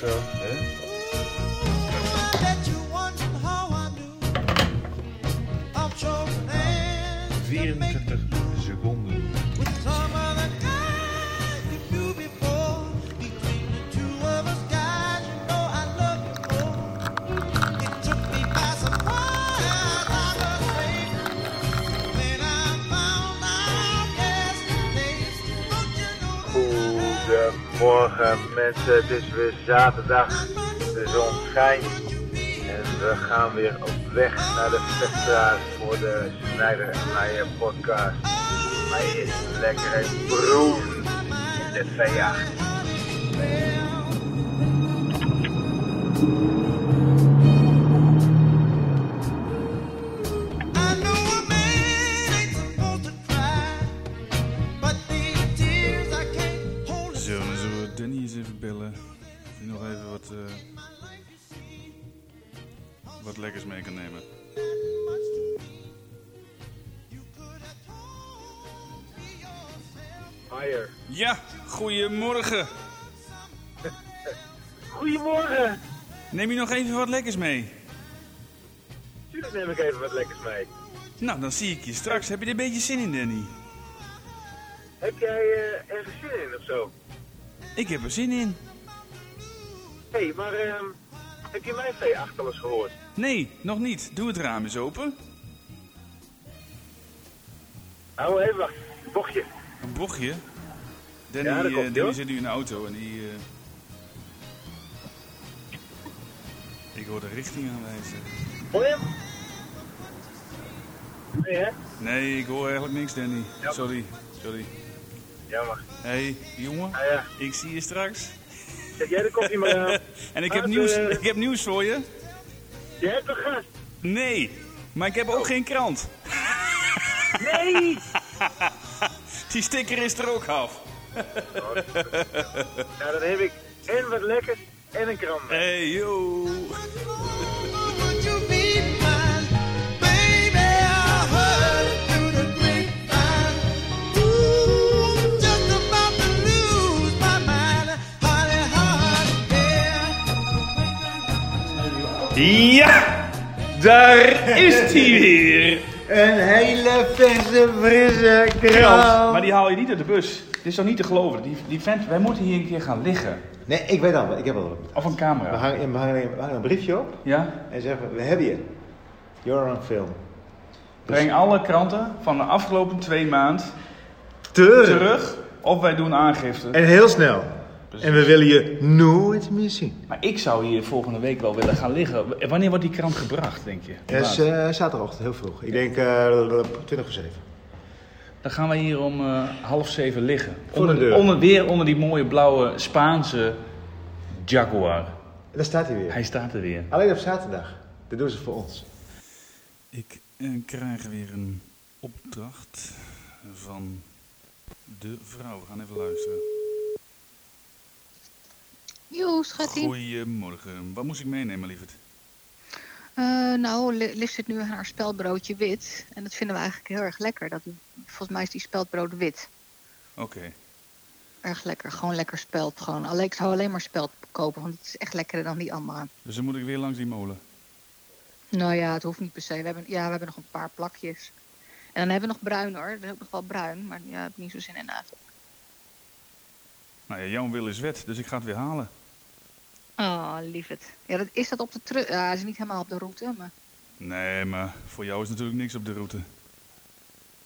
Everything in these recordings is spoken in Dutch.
kijk zo, mensen, het is weer zaterdag, de zon schijnt en we gaan weer op weg naar de Vestraat voor de Snijder en Meijer podcast. Mij is lekker broen in de V8. Wat lekkers mee kan nemen. Ja, goedemorgen. Goedemorgen. Neem je nog even wat lekkers mee? Tuurlijk neem ik even wat lekkers mee. Nou, dan zie ik je straks. Heb je er een beetje zin in, Danny? Heb jij eh, ergens zin in of zo? Ik heb er zin in. Hé, hey, maar ehm, heb je mijn V8 al eens gehoord? Nee, nog niet. Doe het raam eens open. Hou even wacht, bochtje. Een bochtje. Danny, Ja, eh, Danny hoor. zit nu in de auto en die... eh, Ik hoor de richting aanwijzen. Hoor je hem? Nee hè? Nee, ik hoor eigenlijk niks, Danny. Ja. Sorry, sorry. Jammer. Hé, hey, jongen. Nou ja, Ik zie je straks. Zet jij de koffie maar aan. En ik heb, Ah, nieuws, eh, ik heb nieuws voor je. Je hebt een gast. Nee, maar ik heb ook geen krant. Nee! Die sticker is er ook af. Nou, dan heb ik en wat lekkers en een krant. Hey, yo. Ja, daar is hij weer. Een hele verse, frisse Krant. Maar die haal je niet uit de bus. Dit is toch niet te geloven. Die, die vent, wij moeten hier een keer gaan liggen. Nee, ik weet al, ik heb al. Of een We camera. hangen, we, hangen, we hangen een briefje op Ja? en zeggen, we hebben je. You're on film. Breng alle kranten van de afgelopen twee maanden terug. Of wij doen aangifte. En heel snel. En we willen je nooit meer zien. Maar ik zou hier volgende week wel willen gaan liggen. Wanneer wordt die krant gebracht, denk je? Het is eh, zaterdagochtend, heel vroeg. Ik denk eh 20 voor 7. Dan gaan wij hier om eh, half zeven liggen. Voor de onder, deur. onder, weer onder die mooie blauwe Spaanse Jaguar. Daar staat hij weer. Hij staat er weer. Alleen op zaterdag. Dat doen ze voor ons. Ik eh, krijg weer een opdracht van de vrouw. We gaan even luisteren. Jo, schatje. Goedemorgen. Wat moest ik meenemen, lieverd? Eh, nou, Li- Liv zit nu aan haar speldbroodje wit. En dat vinden we eigenlijk heel erg lekker. Dat, volgens mij is die speldbrood wit. Oké. Erg lekker. Gewoon lekker speld. Gewoon. Alleen, ik zou alleen maar speld kopen, want het is echt lekkerder dan die andere. Dus dan moet ik weer langs die molen. Nou ja, het hoeft niet per se. We hebben, ja, we hebben nog een paar plakjes. En dan hebben we nog bruin hoor. Dat is ook nog wel bruin. Maar ja, heb ik niet zo zin in eigenlijk. Nou ja, jouw wil is wet, dus ik ga het weer halen. Oh, lieverd. Ja, dat, is dat op de terug? Ja, is niet helemaal op de route, maar... Nee, maar voor jou is natuurlijk niks op de route.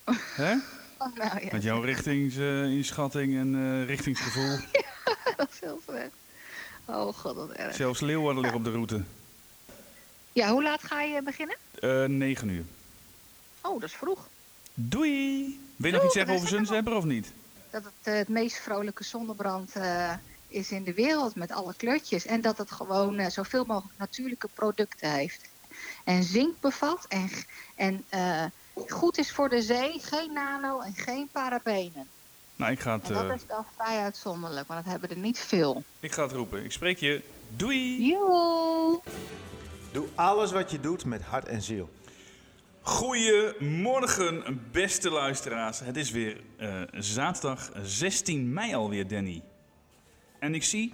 Hè? Oh, nou ja, Met jouw richtingsinschatting en eh, richtingsgevoel. dat is heel slecht. Oh god, wat erg. Zelfs Leeuwarden ligt op de route. Ja, hoe laat ga je beginnen? Eh 9 uur. Oh, dat is vroeg. Doei! Wil je nog iets zeggen over er Sunzebber of niet? dat het eh, het meest vrolijke zonnebrand is in de wereld met alle kleurtjes. En dat het gewoon eh, zoveel mogelijk natuurlijke producten heeft. En zink bevat en, en eh, goed is voor de zee, geen nano en geen parabenen. Nou, ik ga het, En dat eh, is wel vrij uitzonderlijk, want dat hebben er niet veel. ik ga het roepen. Ik spreek je. Doei! Joe! Doe alles wat je doet met hart en ziel. Goedemorgen, beste luisteraars. Het is weer eh, zaterdag 16 mei alweer, Danny. En ik zie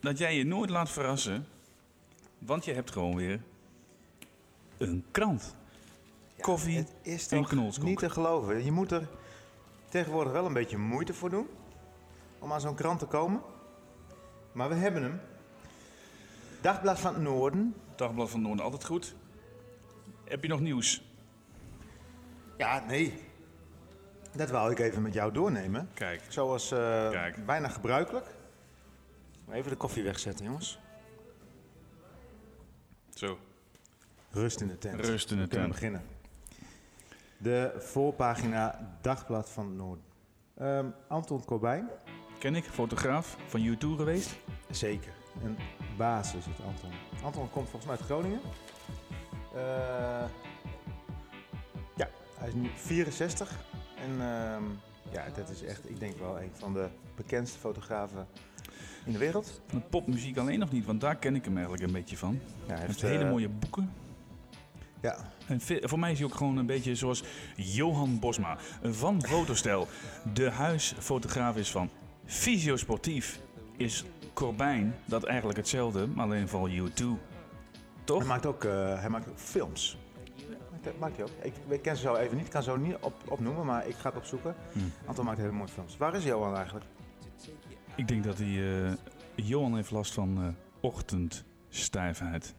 dat jij je nooit laat verrassen, want je hebt gewoon weer een krant. Koffie Het is en toch knolskoek. niet te geloven. Je moet er tegenwoordig wel een beetje moeite voor doen om aan zo'n krant te komen. Maar we hebben hem. Dagblad van het Noorden. Dagblad van Noorden, altijd goed. Heb je nog nieuws? Ja, nee. Dat wou ik even met jou doornemen. Kijk, Zoals Kijk. bijna gebruikelijk. Even de koffie wegzetten, jongens. zo. Rust in de tent. Rust in de We kunnen tent. beginnen. De voorpagina Dagblad van het Noorden. Ehm, Anton Corbijn. Ken ik, fotograaf van U2 geweest. Zeker. Een baas is het, Anton. Anton komt volgens mij uit Groningen. Eh, ja, hij is nu 64. En ehm, ja, dat is echt, ik denk wel een van de bekendste fotografen in de wereld. Popmuziek alleen nog niet, want daar ken ik hem eigenlijk een beetje van. Ja, hij Hij heeft hele eh, mooie boeken. Ja, En voor mij is hij ook gewoon een beetje zoals Johan Bosma van Fotostel. De huisfotograaf is van Fysiosportief. Is Corbijn dat eigenlijk hetzelfde, maar alleen van U2. Toch? hij maakt ook, eh, hij maakt ook films. Maakt, maakt hij ook. Ik, ik ken ze zo even niet, ik kan ze zo niet op, opnoemen, maar ik ga het opzoeken. Hmm. Anton maakt hele mooie films. Waar is Johan eigenlijk? Ik denk dat hij... eh, Johan heeft last van eh, ochtendstijfheid.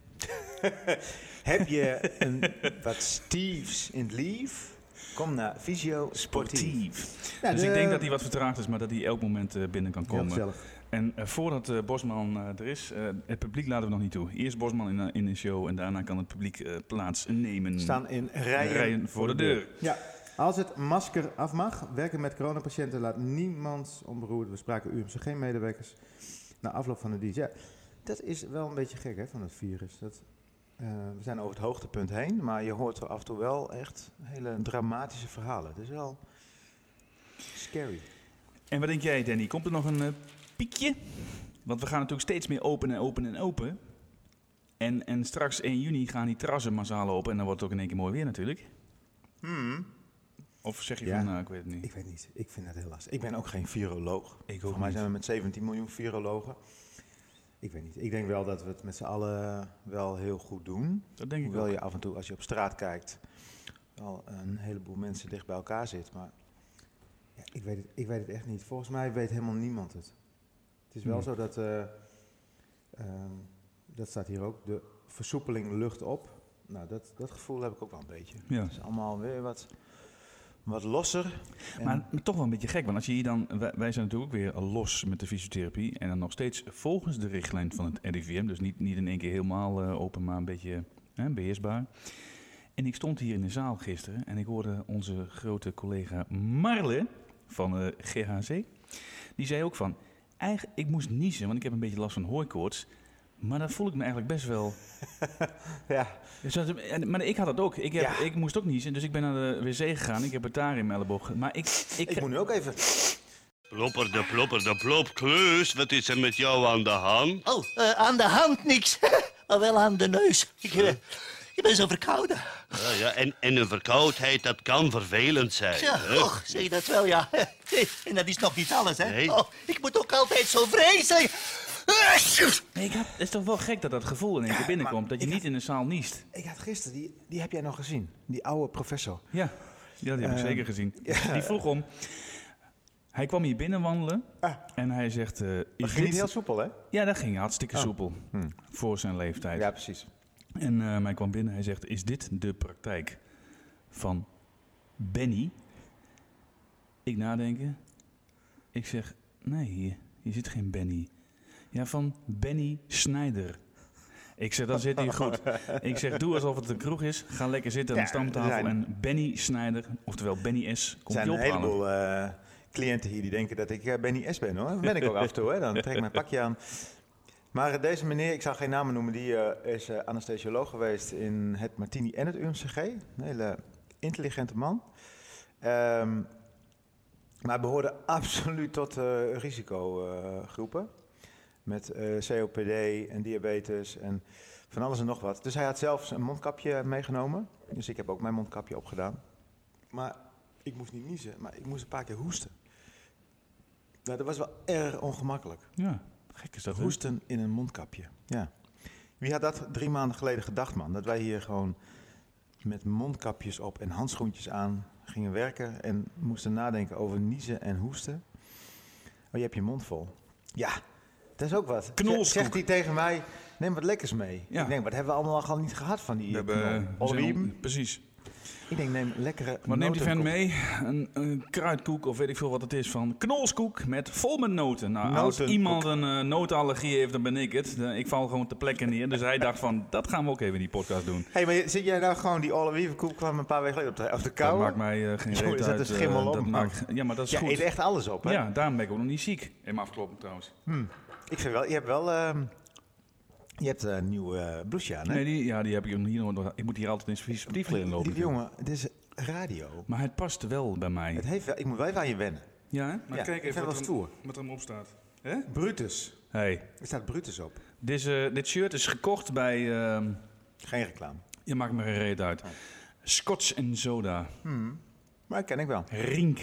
Heb je een, wat Steves in het lief? Kom naar Visio Sportief. Dus de- ik denk dat hij wat vertraagd is, maar dat hij elk moment eh, binnen kan komen. En voordat Bosman er is, het publiek laten we nog niet toe. Eerst Bosman in, in een show en daarna kan het publiek plaatsnemen. Staan in rijen, Rijen voor de deur. Ja. Als het masker af mag, werken met coronapatiënten laat niemand onberoerd. We spraken UMCG-medewerkers na afloop van de dienst. Ja, dat is wel een beetje gek hè, van het virus. Dat, eh, we zijn over het hoogtepunt heen, maar je hoort er af en toe wel echt hele dramatische verhalen. Het is wel scary. En wat denk jij, Danny? Komt er nog een eh, piekje? Want we gaan natuurlijk steeds meer open en open en open. En, en straks 1 juni gaan die terrassen massaal open. En dan wordt het ook in één keer mooi weer natuurlijk. Of zeg je Ja. van, nou, ik weet het niet. Ik weet niet, ik vind dat heel lastig. Ik ben ook geen viroloog. Ik Voor mij niet. zijn we met 17 miljoen virologen. Ik weet niet. Ik denk wel dat we het met z'n allen wel heel goed doen. Dat denk ik Hoewel ook. je af en toe, als je op straat kijkt, wel een heleboel mensen dicht bij elkaar zit. Maar ja, ik, weet het, ik weet het echt niet. Volgens mij weet helemaal niemand het. Het is wel Hmm. zo dat, eh, ehm, dat staat hier ook, de versoepeling lucht op. Nou, dat, dat gevoel heb ik ook wel een beetje. Ja. Het is allemaal weer wat, wat losser. Maar, toch wel een beetje gek, want als je hier dan... Wij, zijn natuurlijk ook weer los met de fysiotherapie. En dan nog steeds volgens de richtlijn van het RIVM. Dus niet, niet in één keer helemaal eh, open, maar een beetje hè, beheersbaar. En ik stond hier in de zaal gisteren en ik hoorde onze grote collega Marle van de GHC. Die zei ook van, eigenlijk, ik moest niezen, want ik heb een beetje last van hooikoorts. Maar dan voel ik me eigenlijk best wel... ja. Dus dat- en- Maar ik had dat ook. Ik, heb, Ja. ik moest ook niezen, dus ik ben naar de wc gegaan. Ik heb het daar in mijn elleboog. Maar ik, ik, Ik moet nu ook even... Plopper de plopper de plop, Kleus, wat is er met jou aan de hand? Oh, eh, aan de hand niks. maar wel aan de neus. Ik, eh, ik ben zo verkouden. Ja, ja, en, en een verkoudheid, dat kan vervelend zijn. Ja, hè? och, zeg je dat wel, ja. En dat is nog niet alles, hè. Nee. Oh, ik moet ook altijd zo vreselijk... Nee, ik had, het is toch wel gek dat dat gevoel in één keer binnenkomt. Dat je niet in de zaal niest. Ik had gisteren, die, die heb jij nog gezien. Die oude professor. Ja, ja die heb ik Ehm, zeker gezien. ja. Die vroeg om... Hij kwam hier binnen wandelen Ah. en hij zegt... eh, Dat ging dit... niet heel soepel, hè? Ja, dat ging hartstikke Oh. soepel. Voor zijn leeftijd. Ja, precies. En eh, hij kwam binnen hij zegt... Is dit de praktijk van Benny? Ik nadenken. Ik zeg... Nee, hier, hier zit geen Benny. Ja, van Benny Snijder. Ik zeg, dan zit hij goed. Ik zeg, doe alsof het een kroeg is. Ga lekker zitten aan de er stamtafel. zijn- En Benny Snijder, oftewel Benny S, Er komt zijn je een ophalen. heleboel eh, cliënten hier die denken dat ik eh, Benny S ben, hoor. Dat ben ik ook af en toe, hè. Dan trek ik mijn pakje aan. Maar eh, deze meneer, ik zal geen namen noemen, die is anesthesioloog geweest in het Martini en het UMCG. Een hele intelligente man. Ehm, maar behoorde absoluut tot risicogroepen. Met eh, COPD en diabetes. En Van alles en nog wat. Dus hij had zelfs een mondkapje meegenomen. Dus ik heb ook mijn mondkapje opgedaan. Maar ik moest niet niezen, maar ik moest een paar keer hoesten. Nou, dat was wel erg ongemakkelijk. Ja, gek is dat? Hoesten in een mondkapje. Ja. Wie had dat drie maanden geleden gedacht, man? Dat wij hier gewoon met mondkapjes op en handschoentjes aan gingen werken en moesten nadenken over niezen en hoesten. Oh, je hebt je mond vol. Ja, dat is ook wat. Knolskoek. Zegt hij tegen mij, neem wat lekkers mee. Ja. Ik denk, wat hebben we allemaal al niet gehad van die We eh, hebben, precies. Ik denk, neem lekkere Wat neemt die fan notenkoek. mee? Een, een kruidkoek of weet ik veel wat het is van knolskoek met vol met noten. Nou, als iemand een eh, notenallergie heeft, dan ben ik het. Ik val gewoon te plekken neer. Dus hij dacht van, dat gaan we ook even in die podcast doen. Hé, maar zit jij nou gewoon die olivenkoek kwam een paar weken geleden op de, op de Dat kou? maakt mij eh, geen reet is dat uit. een schimmel op, dat maakt, ja, maar dat is Jij goed. eet echt alles op, hè? Ja, daarom ben ik ook nog niet ziek. Helemaal afkloppen trouwens. Ik vind wel, je hebt wel, ehm, je hebt een nieuw eh blouseje aan, hè? Nee, die, ja, die heb ik hier nog. Ik moet hier altijd in zijn brief leren lopen. Lieve jongen, het is radio. Maar het past wel bij mij. Het heeft wel, ik moet wel even aan je wennen. Ja, hè? Maar Ja, kijk even wat, er, wat er hem op staat. Hè? Brutus. Hey, Er staat Brutus op. deze, dit shirt is gekocht bij... ehm, Geen reclame. je maakt me geen reet uit. Oh. Scotch en soda. Maar dat ken ik wel. Rink.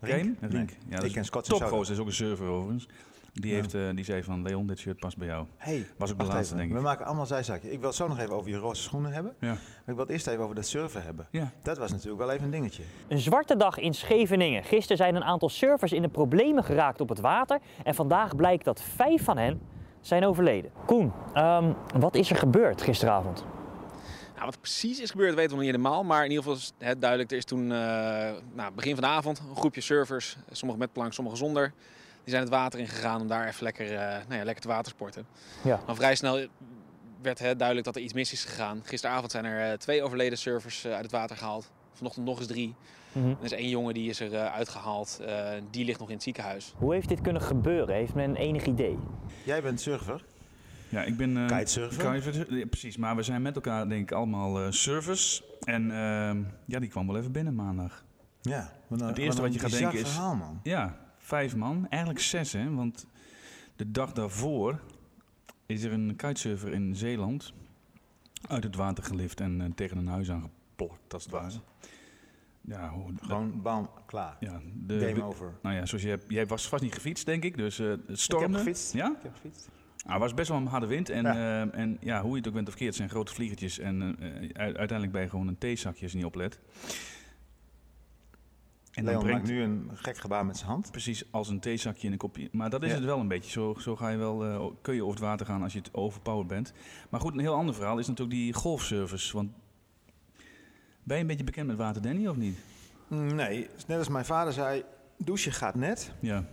Ken je hem? Nee, Rink. Ja, dat ik is ken Scotch en Topgozer soda. is ook een server overigens. Die, heeft, eh, die zei van, Leon, dit shirt past bij jou. Hey, Was ook de laatste, even. denk ik. We maken allemaal zijzakjes. Ik wil het zo nog even over je roze schoenen hebben. Ja. Maar ik wil het eerst even over dat surfen hebben. Ja. Dat was natuurlijk wel even een dingetje. Een zwarte dag in Scheveningen. Gisteren zijn een aantal surfers in de problemen geraakt op het water. En vandaag blijkt dat vijf van hen zijn overleden. Koen, ehm, wat is er gebeurd gisteravond? Nou, wat precies is gebeurd weten we nog niet helemaal. Maar in ieder geval is het duidelijk. Er is toen eh, nou, begin van de avond een groepje surfers. Sommigen met plank, sommigen zonder. Die zijn het water ingegaan om daar even lekker, eh, nou ja, lekker te watersporten. Ja. Dan vrij snel werd het duidelijk dat er iets mis is gegaan. Gisteravond zijn er eh, twee overleden surfers eh, uit het water gehaald. Vanochtend nog eens drie. Mhm. Er is één jongen die is er eh, uitgehaald. Eh, die ligt nog in het ziekenhuis. Hoe heeft dit kunnen gebeuren? Heeft men enig idee? Jij bent surfer. Ja, ik ben... eh, Kitesurfer? kitesurfer, ja, precies, maar we zijn met elkaar denk ik allemaal eh surfers. En ehm, ja, die kwam wel even binnen maandag. Ja. Het eerste wat je gaat denken is- verhaal, man. Ja, vijf man. Eigenlijk zes, hè. Want de dag daarvoor is er een kitesurfer in Zeeland uit het water gelift en eh, tegen een huis aangeplakt, als het ware. Ja, hoe, Gewoon bam, klaar. ja, de, Game over. Nou ja, zoals je hebt, jij was vast niet gefietst, denk ik. Dus eh het stormde. gefietst. Ja? Ik heb gefietst. Ah, het was best wel een harde wind. En, Ja. ja. en ja, hoe je het ook bent of het zijn grote vliegertjes. En eh, eh, uiteindelijk ben je gewoon een theezakje als je niet oplet. En dan Leon brengt maakt nu een gek gebaar met zijn hand. precies als een theezakje in een kopje. Maar dat is Ja. het wel een beetje. Zo, zo ga je wel, eh, kun je over het water gaan als je het overpowered bent. Maar goed, een heel ander verhaal is natuurlijk die golfservice. Want ben je een beetje bekend met water, Danny, of niet? Nee, net als mijn vader zei, douchen gaat net. Ja.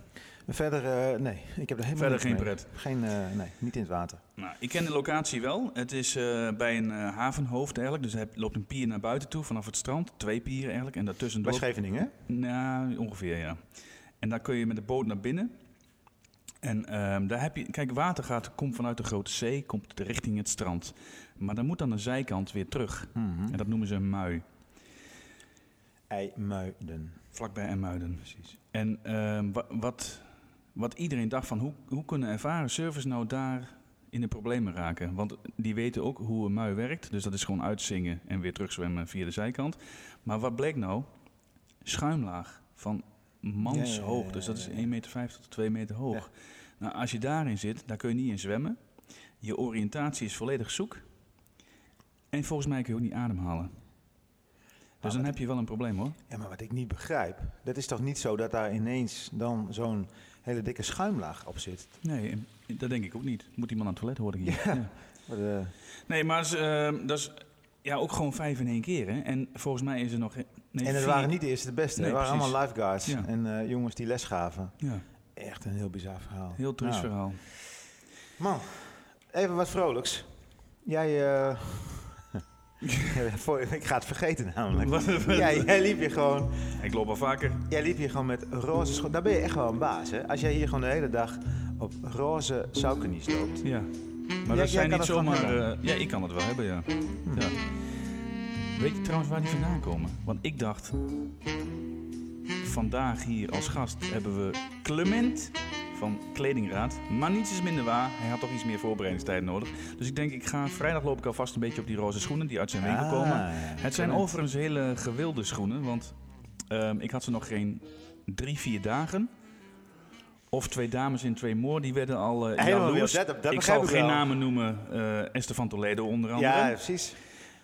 Verder, eh, nee, ik heb er helemaal Verder geen mee. pret. Geen, eh, nee, niet in het water. Nou, ik ken de locatie wel. Het is eh, bij een havenhoofd eigenlijk. Dus er loopt een pier naar buiten toe vanaf het strand. Twee pieren eigenlijk. En daartussen Bij Scheveningen, hè? Nou, ongeveer ja. En daar kun je met de boot naar binnen. En ehm, daar heb je, kijk, water gaat, komt vanuit de grote zee, komt richting het strand. Maar dan moet aan de zijkant weer terug. Mhm. En dat noemen ze een mui, IJmuiden. vlakbij Emuiden. Precies. En ehm, wa- wat, wat iedereen dacht van, hoe, hoe kunnen ervaren surfers nou daar in de problemen raken? Want die weten ook hoe een mui werkt. Dus dat is gewoon uitzingen en weer terugzwemmen via de zijkant. Maar wat bleek nou? Schuimlaag van manshoog. Ja, ja, ja, Dus dat is ja, 1,50 meter tot 2 meter hoog. Nou, als je daarin zit, daar kun je niet in zwemmen. Je oriëntatie is volledig zoek. En volgens mij kun je ook niet ademhalen. Dus dan heb je wel een probleem hoor. Ja, maar wat ik niet begrijp, dat is toch niet zo dat daar ineens dan zo'n hele dikke schuimlaag op zit? Nee, dat denk ik ook niet. Moet iemand aan het toilet, hoorde ik hier. Ja. Ja. Wat, eh, Nee, maar ehm, dat is ja, ook gewoon vijf in één keer. Hè? En volgens mij is er nog... Nee, en het vier- waren niet de eerste de beste, Nee, het waren precies. allemaal lifeguards Ja. en eh, jongens die les gaven. Ja, Echt een heel bizar verhaal. heel triest Nou, verhaal. Man, even wat vrolijks. Jij, eh, ik ga het vergeten namelijk. Wat- Jij, liep hier gewoon, Ik loop al vaker. jij liep hier gewoon met roze schoenen. Daar ben je echt wel een baas, hè? Als jij hier gewoon de hele dag op roze saukenies loopt. Ja. Maar jij dat zijn niet zomaar... eh, ja, ik kan het wel hebben, ja. ja. Weet je trouwens waar die vandaan komen? Want ik dacht... Vandaag hier als gast hebben we Clement van Kledingraad. Maar niets is minder waar. Hij had toch iets meer voorbereidingstijd nodig. Dus ik denk, ik ga vrijdag loop ik alvast een beetje op die roze schoenen die uit zijn winkel Ah, komen. Het zijn overigens hele gewilde schoenen, want ehm, ik had ze nog geen drie, vier dagen. Of twee dames in twee moor, die werden al uh, Helemaal jaloers. wild, dat- dat ik zal geen wel. namen noemen, eh, Esther van Toledo onder andere. Ja, precies.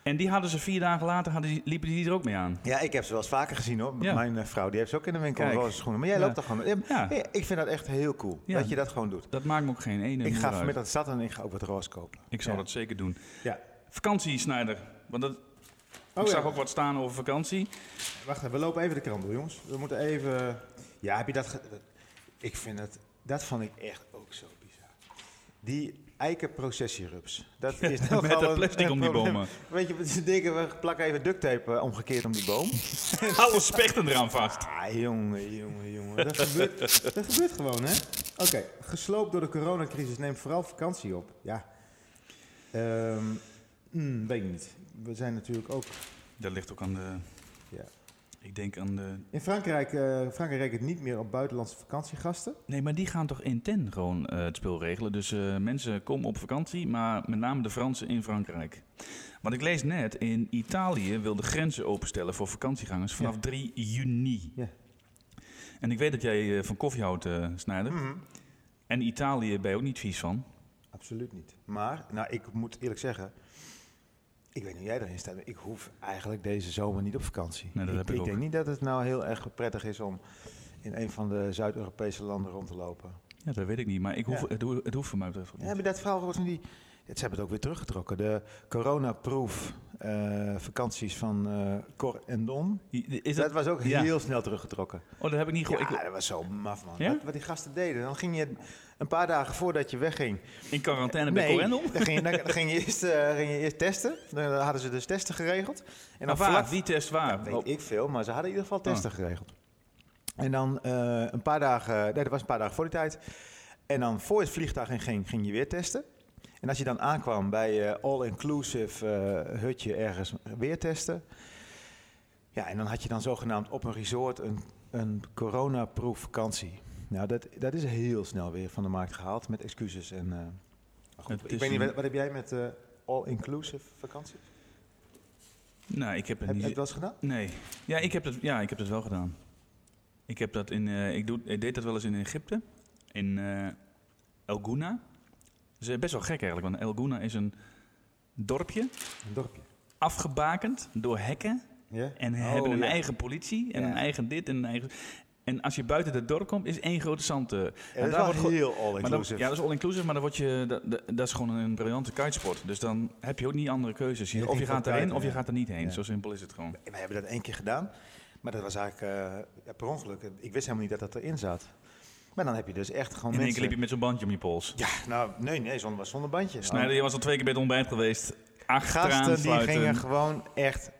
En die hadden ze vier dagen later, hadden die, liepen die er ook mee aan. Ja, ik heb ze wel eens vaker gezien hoor. Ja. Mijn eh, vrouw die heeft ze ook in de winkel Kijk. roze schoenen. Maar jij Ja. loopt er gewoon. Ja. Ik vind dat echt heel cool dat je dat gewoon doet. Dat maakt me ook geen ene Ik ga vanmiddag stad en ik ga ook wat roze kopen. Ik zal dat zeker doen. Ja. Vakantie, Snijder. Want dat, Oh, ik zag ook wat staan over vakantie. Wacht even, we lopen even de krant door, jongens. We moeten even... Ja, heb je dat... ge- Ik vind het... Dat vond ik echt ook zo bizar. Die eikenprocessierups. Dat is Met dat een- plastic om die bomen. Weet je, ze denken, we plakken even duct tape eh, omgekeerd om die boom. Alle spechten eraan vast. Ah, jongen, jongen, jongen. Dat gebeurt, dat gebeurt gewoon, hè? Oké, gesloopt door de coronacrisis neemt vooral vakantie op. Ja. Ehm, hmm, weet ik niet. We zijn natuurlijk ook... Dat ligt ook aan de... Ik denk aan de... In Frankrijk, eh Frankrijk rekent niet meer op buitenlandse vakantiegasten. Nee, maar die gaan toch intern gewoon eh, het speel regelen. Dus eh, mensen komen op vakantie, maar met name de Fransen in Frankrijk. Want ik lees net, in Italië wil de grenzen openstellen voor vakantiegangers vanaf Ja. 3 juni. Ja. En ik weet dat jij van koffie houdt, Snijder. Mhm. En Italië ben je ook niet vies van. Absoluut niet. Maar, nou, ik moet eerlijk zeggen... Ik weet niet hoe jij erin staat. maar Ik hoef eigenlijk deze zomer niet op vakantie. Nee, dat heb ik ik denk niet dat het nou heel erg prettig is om in een van de Zuid-Europese landen rond te lopen. Ja, dat weet ik niet, maar ik hoef, Ja. het, ho- het hoeft voor mij betreft niet. Ja, maar dat verhaal was die. Het, ze hebben het ook weer teruggetrokken. De corona-proof eh, vakanties van eh Cor en Don. Is dat, dat- was ook Ja. heel snel teruggetrokken. Oh, dat heb ik niet Ja, gehoord. Ik- dat was zo maf, man. Ja? Wat, wat die gasten deden. Dan ging je een paar dagen voordat je wegging... In quarantaine bij Nee, Corendon? dan ging, je, dan, ging, je eerst, eh, ging je eerst testen. Dan hadden ze dus testen geregeld. En dan waar? vlak- Wie test waar? Weet Oh. ik veel, maar ze hadden in ieder geval testen Oh. geregeld. En dan een paar dagen, nee, dat was een paar dagen voor die tijd. En dan voor het vliegtuig in ging, ging je weer testen. En als je dan aankwam bij eh, all-inclusive eh, hutje ergens weer testen. Ja, en dan had je dan zogenaamd op een resort een, een corona-proof vakantie. Nou, dat, dat is heel snel weer van de markt gehaald met excuses. En, maar goed, ik weet niet, wat, wat heb jij met all-inclusive vakantie? Nou, ik heb het Heb niet... je het wel eens gedaan? Nee. Ja, ik heb het, ja, ik heb het wel gedaan. Ik, heb dat in, ik, doe, ik deed dat wel eens in Egypte. In El Gouna. Dat is best wel gek eigenlijk, want El Gouna is een dorpje. Een dorpje. Afgebakend door hekken. Ja? En Oh, hebben een ja. eigen politie. En Ja. een eigen dit en een eigen... En als je buiten het dorp komt, is één grote zand. eh. Ja, En dat daar wordt heel all-inclusive. ja, dat is all-inclusive, maar dan word je, dat, dat, dat is gewoon een briljante kitesport. Dus dan heb je ook niet andere keuzes. Je- of je gaat erin of je gaat er niet heen. Zo simpel is het gewoon. We hebben dat één keer gedaan. Maar dat was eigenlijk eh, per ongeluk. Ik wist helemaal niet dat dat erin zat. Maar dan heb je dus echt gewoon In één mensen... keer liep je met zo'n bandje om je pols. Ja, nou, nee, nee, zonder, zonder bandje. Snijder, je was al twee keer bij het ontbijt geweest. Achteraan Gasten die gingen gewoon echt...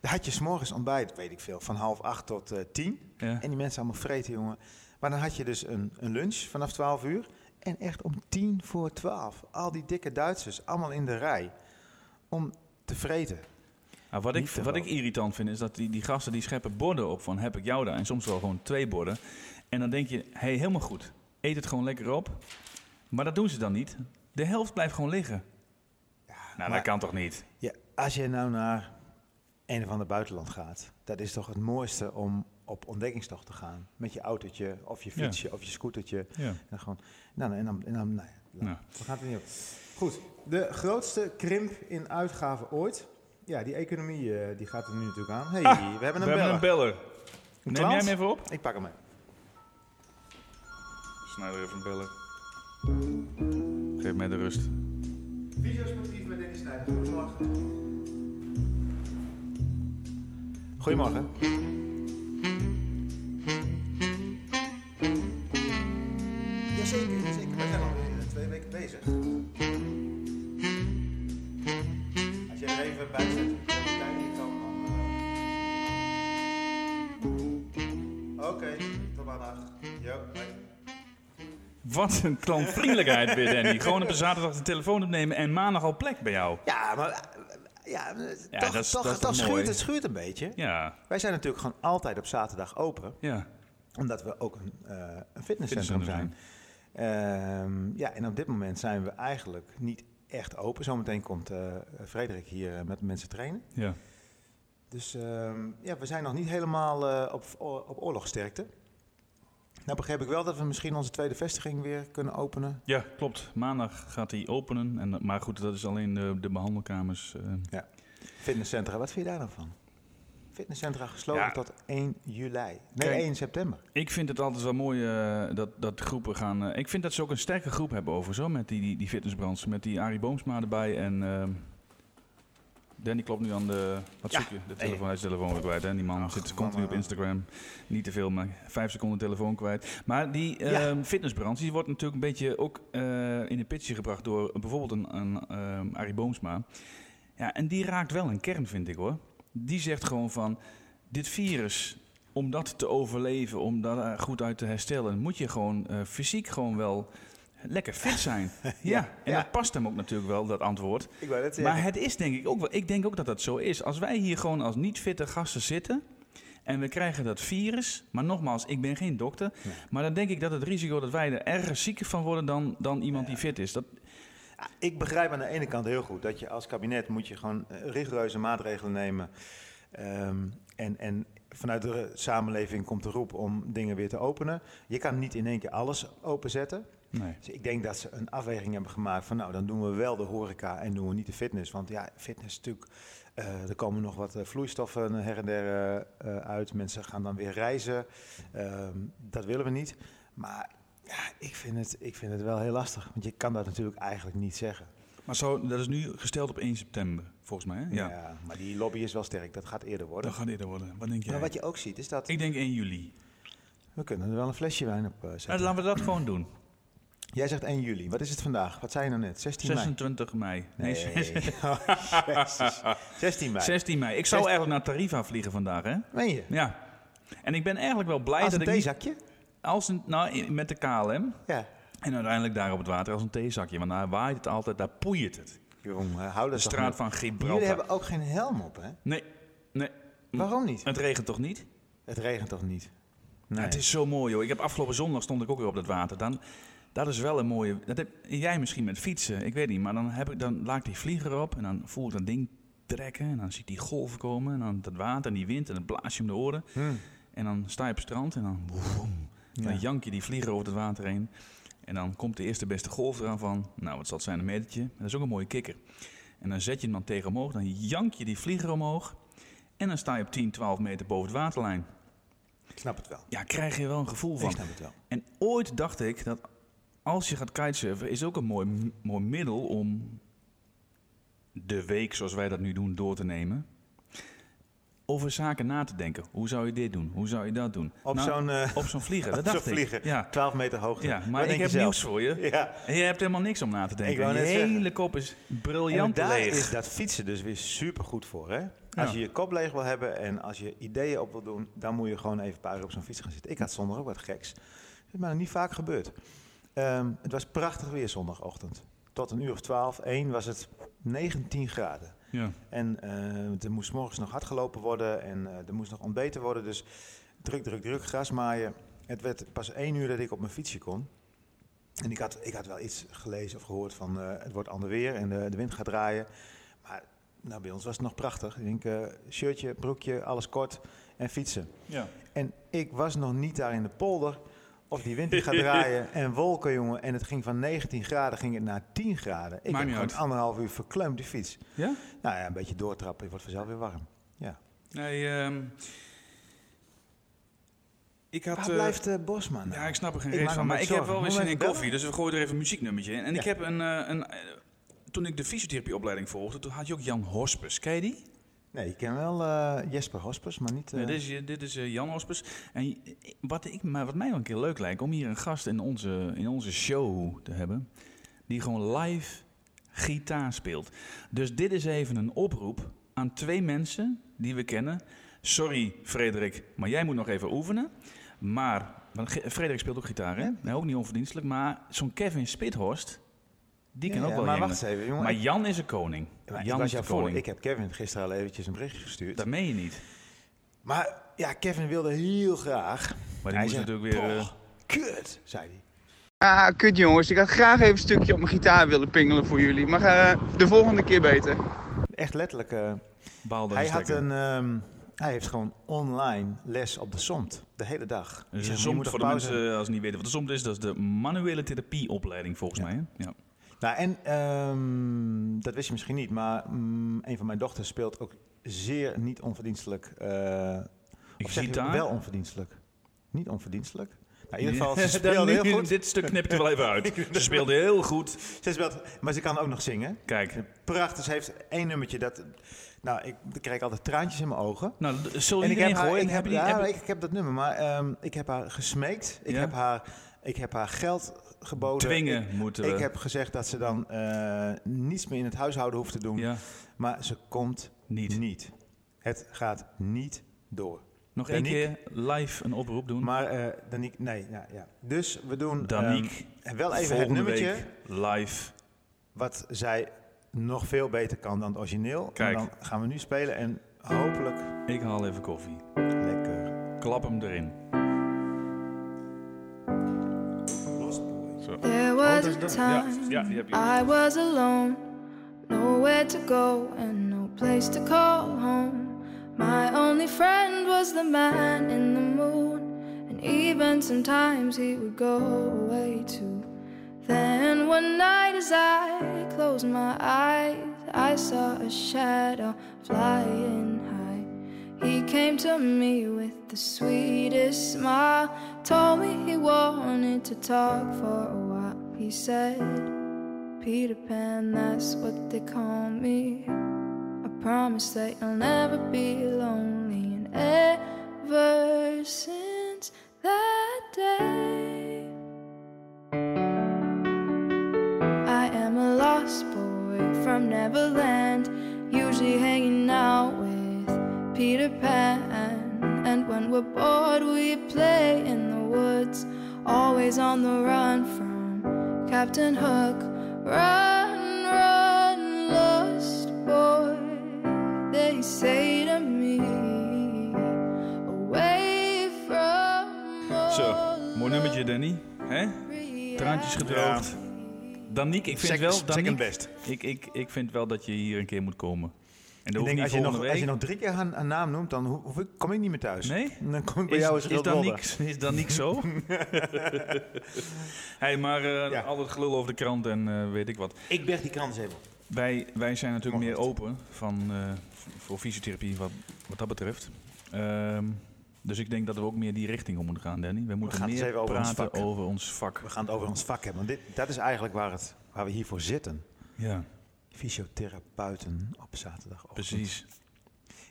Had je s'morgens ontbijt, weet ik veel, van half acht tot eh, tien. Ja. En die mensen allemaal vreten, jongen. Maar dan had je dus een, een lunch vanaf 12 uur. En echt om tien voor twaalf. Al die dikke Duitsers, allemaal in de rij. Om te vreten. Nou, wat, ik, wat ik irritant vind, is dat die, die gasten die scheppen borden op van heb ik jou daar. En soms wel gewoon twee borden. En dan denk je, hey, helemaal goed. Eet het gewoon lekker op. Maar dat doen ze dan niet. De helft blijft gewoon liggen. nou, maar- dat kan toch niet? Ja, als je nou naar een of ander buitenland gaat, dat is toch het mooiste om op ontdekkingstocht te gaan. Met je autootje, of je Ja. fietsje, of je scootertje. Ja. En dan gewoon, nou, en dan, en dan nou ja, Ja. we gaan het er niet op. Goed, de grootste krimp in uitgaven ooit. Ja, die economie eh, die gaat er nu natuurlijk aan. hey, Ah, we hebben een We beller. hebben een beller. Een Neem klant? jij hem even op? Ik pak hem mee. Snijder even bellen. Geef mij de rust. Videosportief met Dennis Snijder. Goedemorgen. Goedemorgen. Jazeker, jazeker. Wij zijn alweer eh, twee weken bezig. Als jij er even bij zet, tijd niet kan, dan... eh, Oké, tot maandag. Jo, hoi. Wat een klantvriendelijkheid weer, Danny. Gewoon op een zaterdag de telefoon opnemen en maandag al plek bij jou. Ja, maar... Ja, eh, Ja, toch, dat is- toch, dat schuurt mooi? het schuurt een beetje. Ja, Wij zijn natuurlijk gewoon altijd op zaterdag open. ja. Omdat we ook een, eh, een fitnesscentrum zijn. Ehm, ja, en op dit moment zijn we eigenlijk niet echt open. Zometeen komt eh, Frederik hier met mensen trainen. Ja. Dus ehm, ja, we zijn nog niet helemaal op, op oorlogsterkte. Nou begreep ik wel dat we misschien onze tweede vestiging weer kunnen openen. ja, klopt. Maandag gaat hij openen. En, maar goed, dat is alleen de, de behandelkamers. eh. Fitnesscentra, wat vind je daar dan van? Fitnesscentra gesloten Ja. tot 1 juli. Nee, Kijk, 1 september. Ik vind het altijd wel mooi eh, dat, dat groepen gaan... eh, ik vind dat ze ook een sterke groep hebben over zo, met die, die, die fitnessbrands. Met die Arie Boomsma erbij en... Danny klopt nu aan de... Wat zoek je? De telefoon, hij is de telefoon weer kwijt. Hè? Die man Ach, zit continu op eh. Instagram. Niet te veel, maar vijf seconden telefoon kwijt. Maar die ehm fitnessbrands, die wordt natuurlijk een beetje ook eh, in de pitje gebracht door bijvoorbeeld een, een ehm, Arie Boomsma. Ja, en die raakt wel een kern, vind ik hoor. Die zegt gewoon van, dit virus, om dat te overleven, om daar goed uit te herstellen, moet je gewoon eh, fysiek gewoon wel lekker fit zijn. ja, en ja. dat past hem ook natuurlijk wel, dat antwoord. Ik wou net Maar het is denk ik ook wel, ik denk ook dat dat zo is. Als wij hier gewoon als niet fitte gasten zitten en we krijgen dat virus, maar nogmaals, ik ben geen dokter, maar dan denk ik dat het risico dat wij er erger zieker van worden dan, dan iemand die fit is. Dat, ik begrijp aan de ene kant heel goed dat je als kabinet moet je gewoon eh, rigoureuze maatregelen nemen. Ehm, en, en vanuit de samenleving komt de roep om dingen weer te openen. Je kan niet in één keer alles openzetten. Nee. Dus ik denk dat ze een afweging hebben gemaakt van nou, dan doen we wel de horeca en doen we niet de fitness. Want ja, fitness is natuurlijk, eh, er komen nog wat eh, vloeistoffen her en der eh, uit. Mensen gaan dan weer reizen. Ehm, dat willen we niet. Maar ja, ik vind, het, ik vind het wel heel lastig. Want je kan dat natuurlijk eigenlijk niet zeggen. Maar zo, dat is nu gesteld op 1 september, volgens mij. Hè? Ja. maar die lobby is wel sterk. Dat gaat eerder worden. Dat gaat eerder worden. Wat denk jij? Maar wat je ook ziet is dat Ik denk 1 juli. we kunnen er wel een flesje wijn op zetten. laten we dat gewoon doen. Jij zegt 1 juli. Wat is het vandaag? Wat zei je nou net? 16 mei? 26 mei. Nee, Nee. Oh, Jezus. 16 mei. 16 mei. Ik zou 16 eigenlijk naar Tarifa vliegen vandaag, hè? Meen je? Ja. En ik ben eigenlijk wel blij Als dat een ik niet... theezakje? Als een, nou, met de KLM. Ja. En uiteindelijk daar op het water als een theezakje. Want daar waait het altijd, daar poeit het. Jongen, hou De dat toch straat van Jullie Gibraltar. hebben ook geen helm op, hè? Nee, nee. Waarom niet? Het regent toch niet? Het regent toch niet? Nee. Het is zo mooi, joh. Ik heb afgelopen zondag stond ik ook weer op dat water. Dan, dat is wel een mooie... Dat heb jij misschien met fietsen, ik weet niet. Maar dan, heb ik, dan laat ik die vlieger op en dan voel ik dat ding trekken. En dan zie ik die golven komen en dan dat water en die wind en dan blaas je om de oren. Hmm. En dan sta je op het strand en dan... woem, dan Ja. jank je die vlieger over het water heen. En dan komt de eerste beste golf eraan van... Nou, wat zal het zijn, een metertje. Dat is ook een mooie kikker. En dan zet je hem dan tegen omhoog. Dan jank je die vlieger omhoog. En dan sta je op 10, 12 meter boven het waterlijn. Ik snap het wel. Ja, krijg je wel een gevoel Ik van. snap het wel. En ooit dacht ik dat als je gaat kitesurfen, is ook een mooi, mooi middel om de week zoals wij dat nu doen door te nemen. Over zaken na te denken. Hoe zou je dit doen? Hoe zou je dat doen? Op Nou, zo'n eh, op zo'n vlieger, dat dacht zo'n ik. Ja. 12 meter hoogte. ja, maar ik heb zelf? nieuws voor je. Ja. En je hebt helemaal niks om na te denken. je zeggen. hele kop is En briljant daar leeg. is dat fietsen dus weer super goed voor. Hè? Als Ja. je je kop leeg wil hebben en als je ideeën op wil doen, dan moet je gewoon even een paar uur op zo'n fiets gaan zitten. Ik had zondag ook wat geks. Dat is nog niet vaak gebeurd. Ehm, het was prachtig weer zondagochtend. Tot een uur of 12, 1 was het 19 graden. Ja. En eh, er moest morgens nog hard gelopen worden en eh, er moest nog ontbeten worden. Dus druk, druk, druk, gras maaien. Het werd pas één uur dat ik op mijn fietsje kon. En ik had, ik had wel iets gelezen of gehoord van eh, het wordt ander weer en de, de wind gaat draaien. Maar nou, bij ons was het nog prachtig. Ik denk shirtje, broekje, alles kort en fietsen. Ja. En ik was nog niet daar in de polder of die wind die gaat draaien en wolken, jongen. En het ging van 19 graden ging het naar 10 graden. Ik Maakt heb gewoon uit. anderhalf uur verkleumd die fiets. ja? Nou ja, een beetje doortrappen, je wordt vanzelf weer warm. Ja. Nee, ehm, ik had... Waar eh, blijft uh, Bosman nou? Ja, ik snap er geen maak van. Maar ik heb wel weer Moet zin in koffie, dus we gooien er even een muzieknummertje in. En ik heb een... eh, een eh, toen ik de fysiotherapieopleiding volgde, toen had je ook Jan Hospes. Ken je die? Nee, ik ken wel eh, Jesper Hospers, maar niet... eh, Nee, dit is, dit is eh, Jan Hospes. En wat, ik, maar wat mij wel een keer leuk lijkt, om hier een gast in onze, in onze show te hebben, die gewoon live gitaar speelt. Dus dit is even een oproep aan twee mensen die we kennen. Sorry, Frederik, maar jij moet nog even oefenen. Maar, Frederik speelt ook gitaar, hè? Ook niet onverdienstelijk. Maar zo'n Kevin Spithorst, die ja, kan ook ja, wel Maar jengelen. wacht eens even, jongen. Maar Jan is een koning. maar Jan was is de voor. koning. Ik heb Kevin gisteren al eventjes een berichtje gestuurd. Dat meen je niet. Maar ja, Kevin wilde heel graag Maar die Hij moest zei, natuurlijk weer... eh, "Poh, Kut, zei hij. Ah, kut jongens. Ik had graag even een stukje op mijn gitaar willen pingelen voor jullie. Maar eh, de volgende keer beter. Echt letterlijk. eh, baalde hij, had een, ehm, hij heeft gewoon online les op de SOMT. De hele dag. Dus moet SOMT, voor de pauze- mensen als ze niet weten wat de SOMT is, dat is de manuele therapieopleiding volgens mij. Hè? Ja. Nou, en ehm, dat wist je misschien niet, maar mm, een van mijn dochters speelt ook zeer niet onverdienstelijk. eh Ik gitaar? wel onverdienstelijk? Niet onverdienstelijk? Nou, in ieder geval, ze speelde heel goed. Dit stuk knipt er wel even uit. Ze speelde heel goed. Ze speelt, maar ze kan ook nog zingen. Kijk. Prachtig. Ze heeft één nummertje dat... Nou, ik krijg altijd traantjes in mijn ogen. Nou, zullen we ik heb, haar, ik, heb, die- ja, hebben- ik, ik heb dat nummer, maar ehm, ik heb haar gesmeekt. Ik, Ja? heb haar, ik heb haar geld geboden. Dwingen ik, moeten we. Ik heb gezegd dat ze dan eh, niets meer in het huishouden hoeft te doen. Ja. Maar ze komt Niet. Het gaat niet door. Nog één keer live een oproep doen. Maar eh Danique, nee, ja, ja. Dus we doen Danique, ehm, wel even het nummertje live. wat zij nog veel beter kan dan het origineel. Kijk. En dan gaan we nu spelen en hopelijk Ik haal even koffie. lekker. Klap hem erin. There was a dat is- ja, time die heb je. I was alone, nowhere to go and no place to call home. My only friend was the man in the moon, and even sometimes he would go away too. Then one night, as I closed my eyes, I saw a shadow flying high. He came to me with the sweetest smile, told me he wanted to talk for a while. He said, Peter Pan, that's what they call me. I promise that you'll never be lonely. And ever since that day, I am a lost boy from Neverland, usually hanging out with Peter Pan. And when we're bored, we play in the woods, always on the run from Captain Hook. Run, run, lost boy, they say to me, away from Zo, mooi nummertje Danny. Hè? Traantjes gedroogd. Danique, ik vind wel... second Danique, best. Ik, ik, ik vind wel dat je hier een keer moet komen. En Ik denk, als je, nog, als je nog drie keer een, een naam noemt, dan ho- hoef ik, kom ik niet meer thuis. Nee? Dan kom ik bij Is, jou eens is, Schildwolde. Danique, is Danique zo? hey, maar eh Ja. al het gelul over de krant en eh, weet ik wat. Ik berg die krant eens even. Wij, wij zijn natuurlijk meer open van, eh, voor fysiotherapie wat, wat dat betreft. Ehm, dus ik denk dat we ook meer die richting op moeten gaan, Danny. We moeten gaan het eens meer even over praten over ons vak. We gaan het over ons vak hebben. Want dit, dat is eigenlijk waar, het, waar we hiervoor zitten. Ja, Fysiotherapeuten op zaterdag. precies.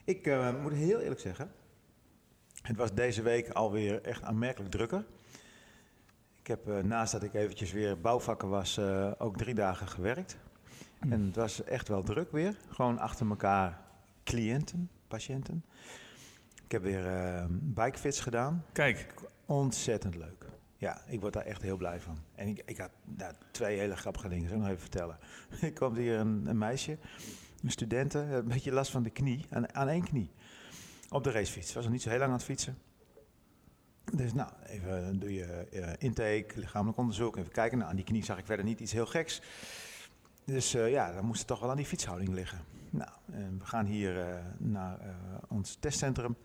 Ik eh, moet heel eerlijk zeggen, het was deze week alweer echt aanmerkelijk drukker. Ik heb eh, naast dat ik eventjes weer bouwvakker was, eh, ook drie dagen gewerkt. En het was echt wel druk weer. Gewoon achter elkaar cliënten, patiënten. Ik heb weer bikefits gedaan. Kijk, Ontzettend leuk. Ja, ik word daar echt heel blij van. En ik, ik had twee hele grappige dingen, zal ik nog even vertellen. Ik kwam hier een, een meisje, een studenten, een beetje last van de knie, aan, aan één knie. Op de racefiets. Was nog niet zo heel lang aan het fietsen. Dus nou, even doe je eh, intake, lichamelijk onderzoek, even kijken. Nou, aan die knie zag ik verder niet iets heel geks. Dus eh, ja, dan moest het toch wel aan die fietshouding liggen. Nou, we gaan hier eh, naar eh, ons testcentrum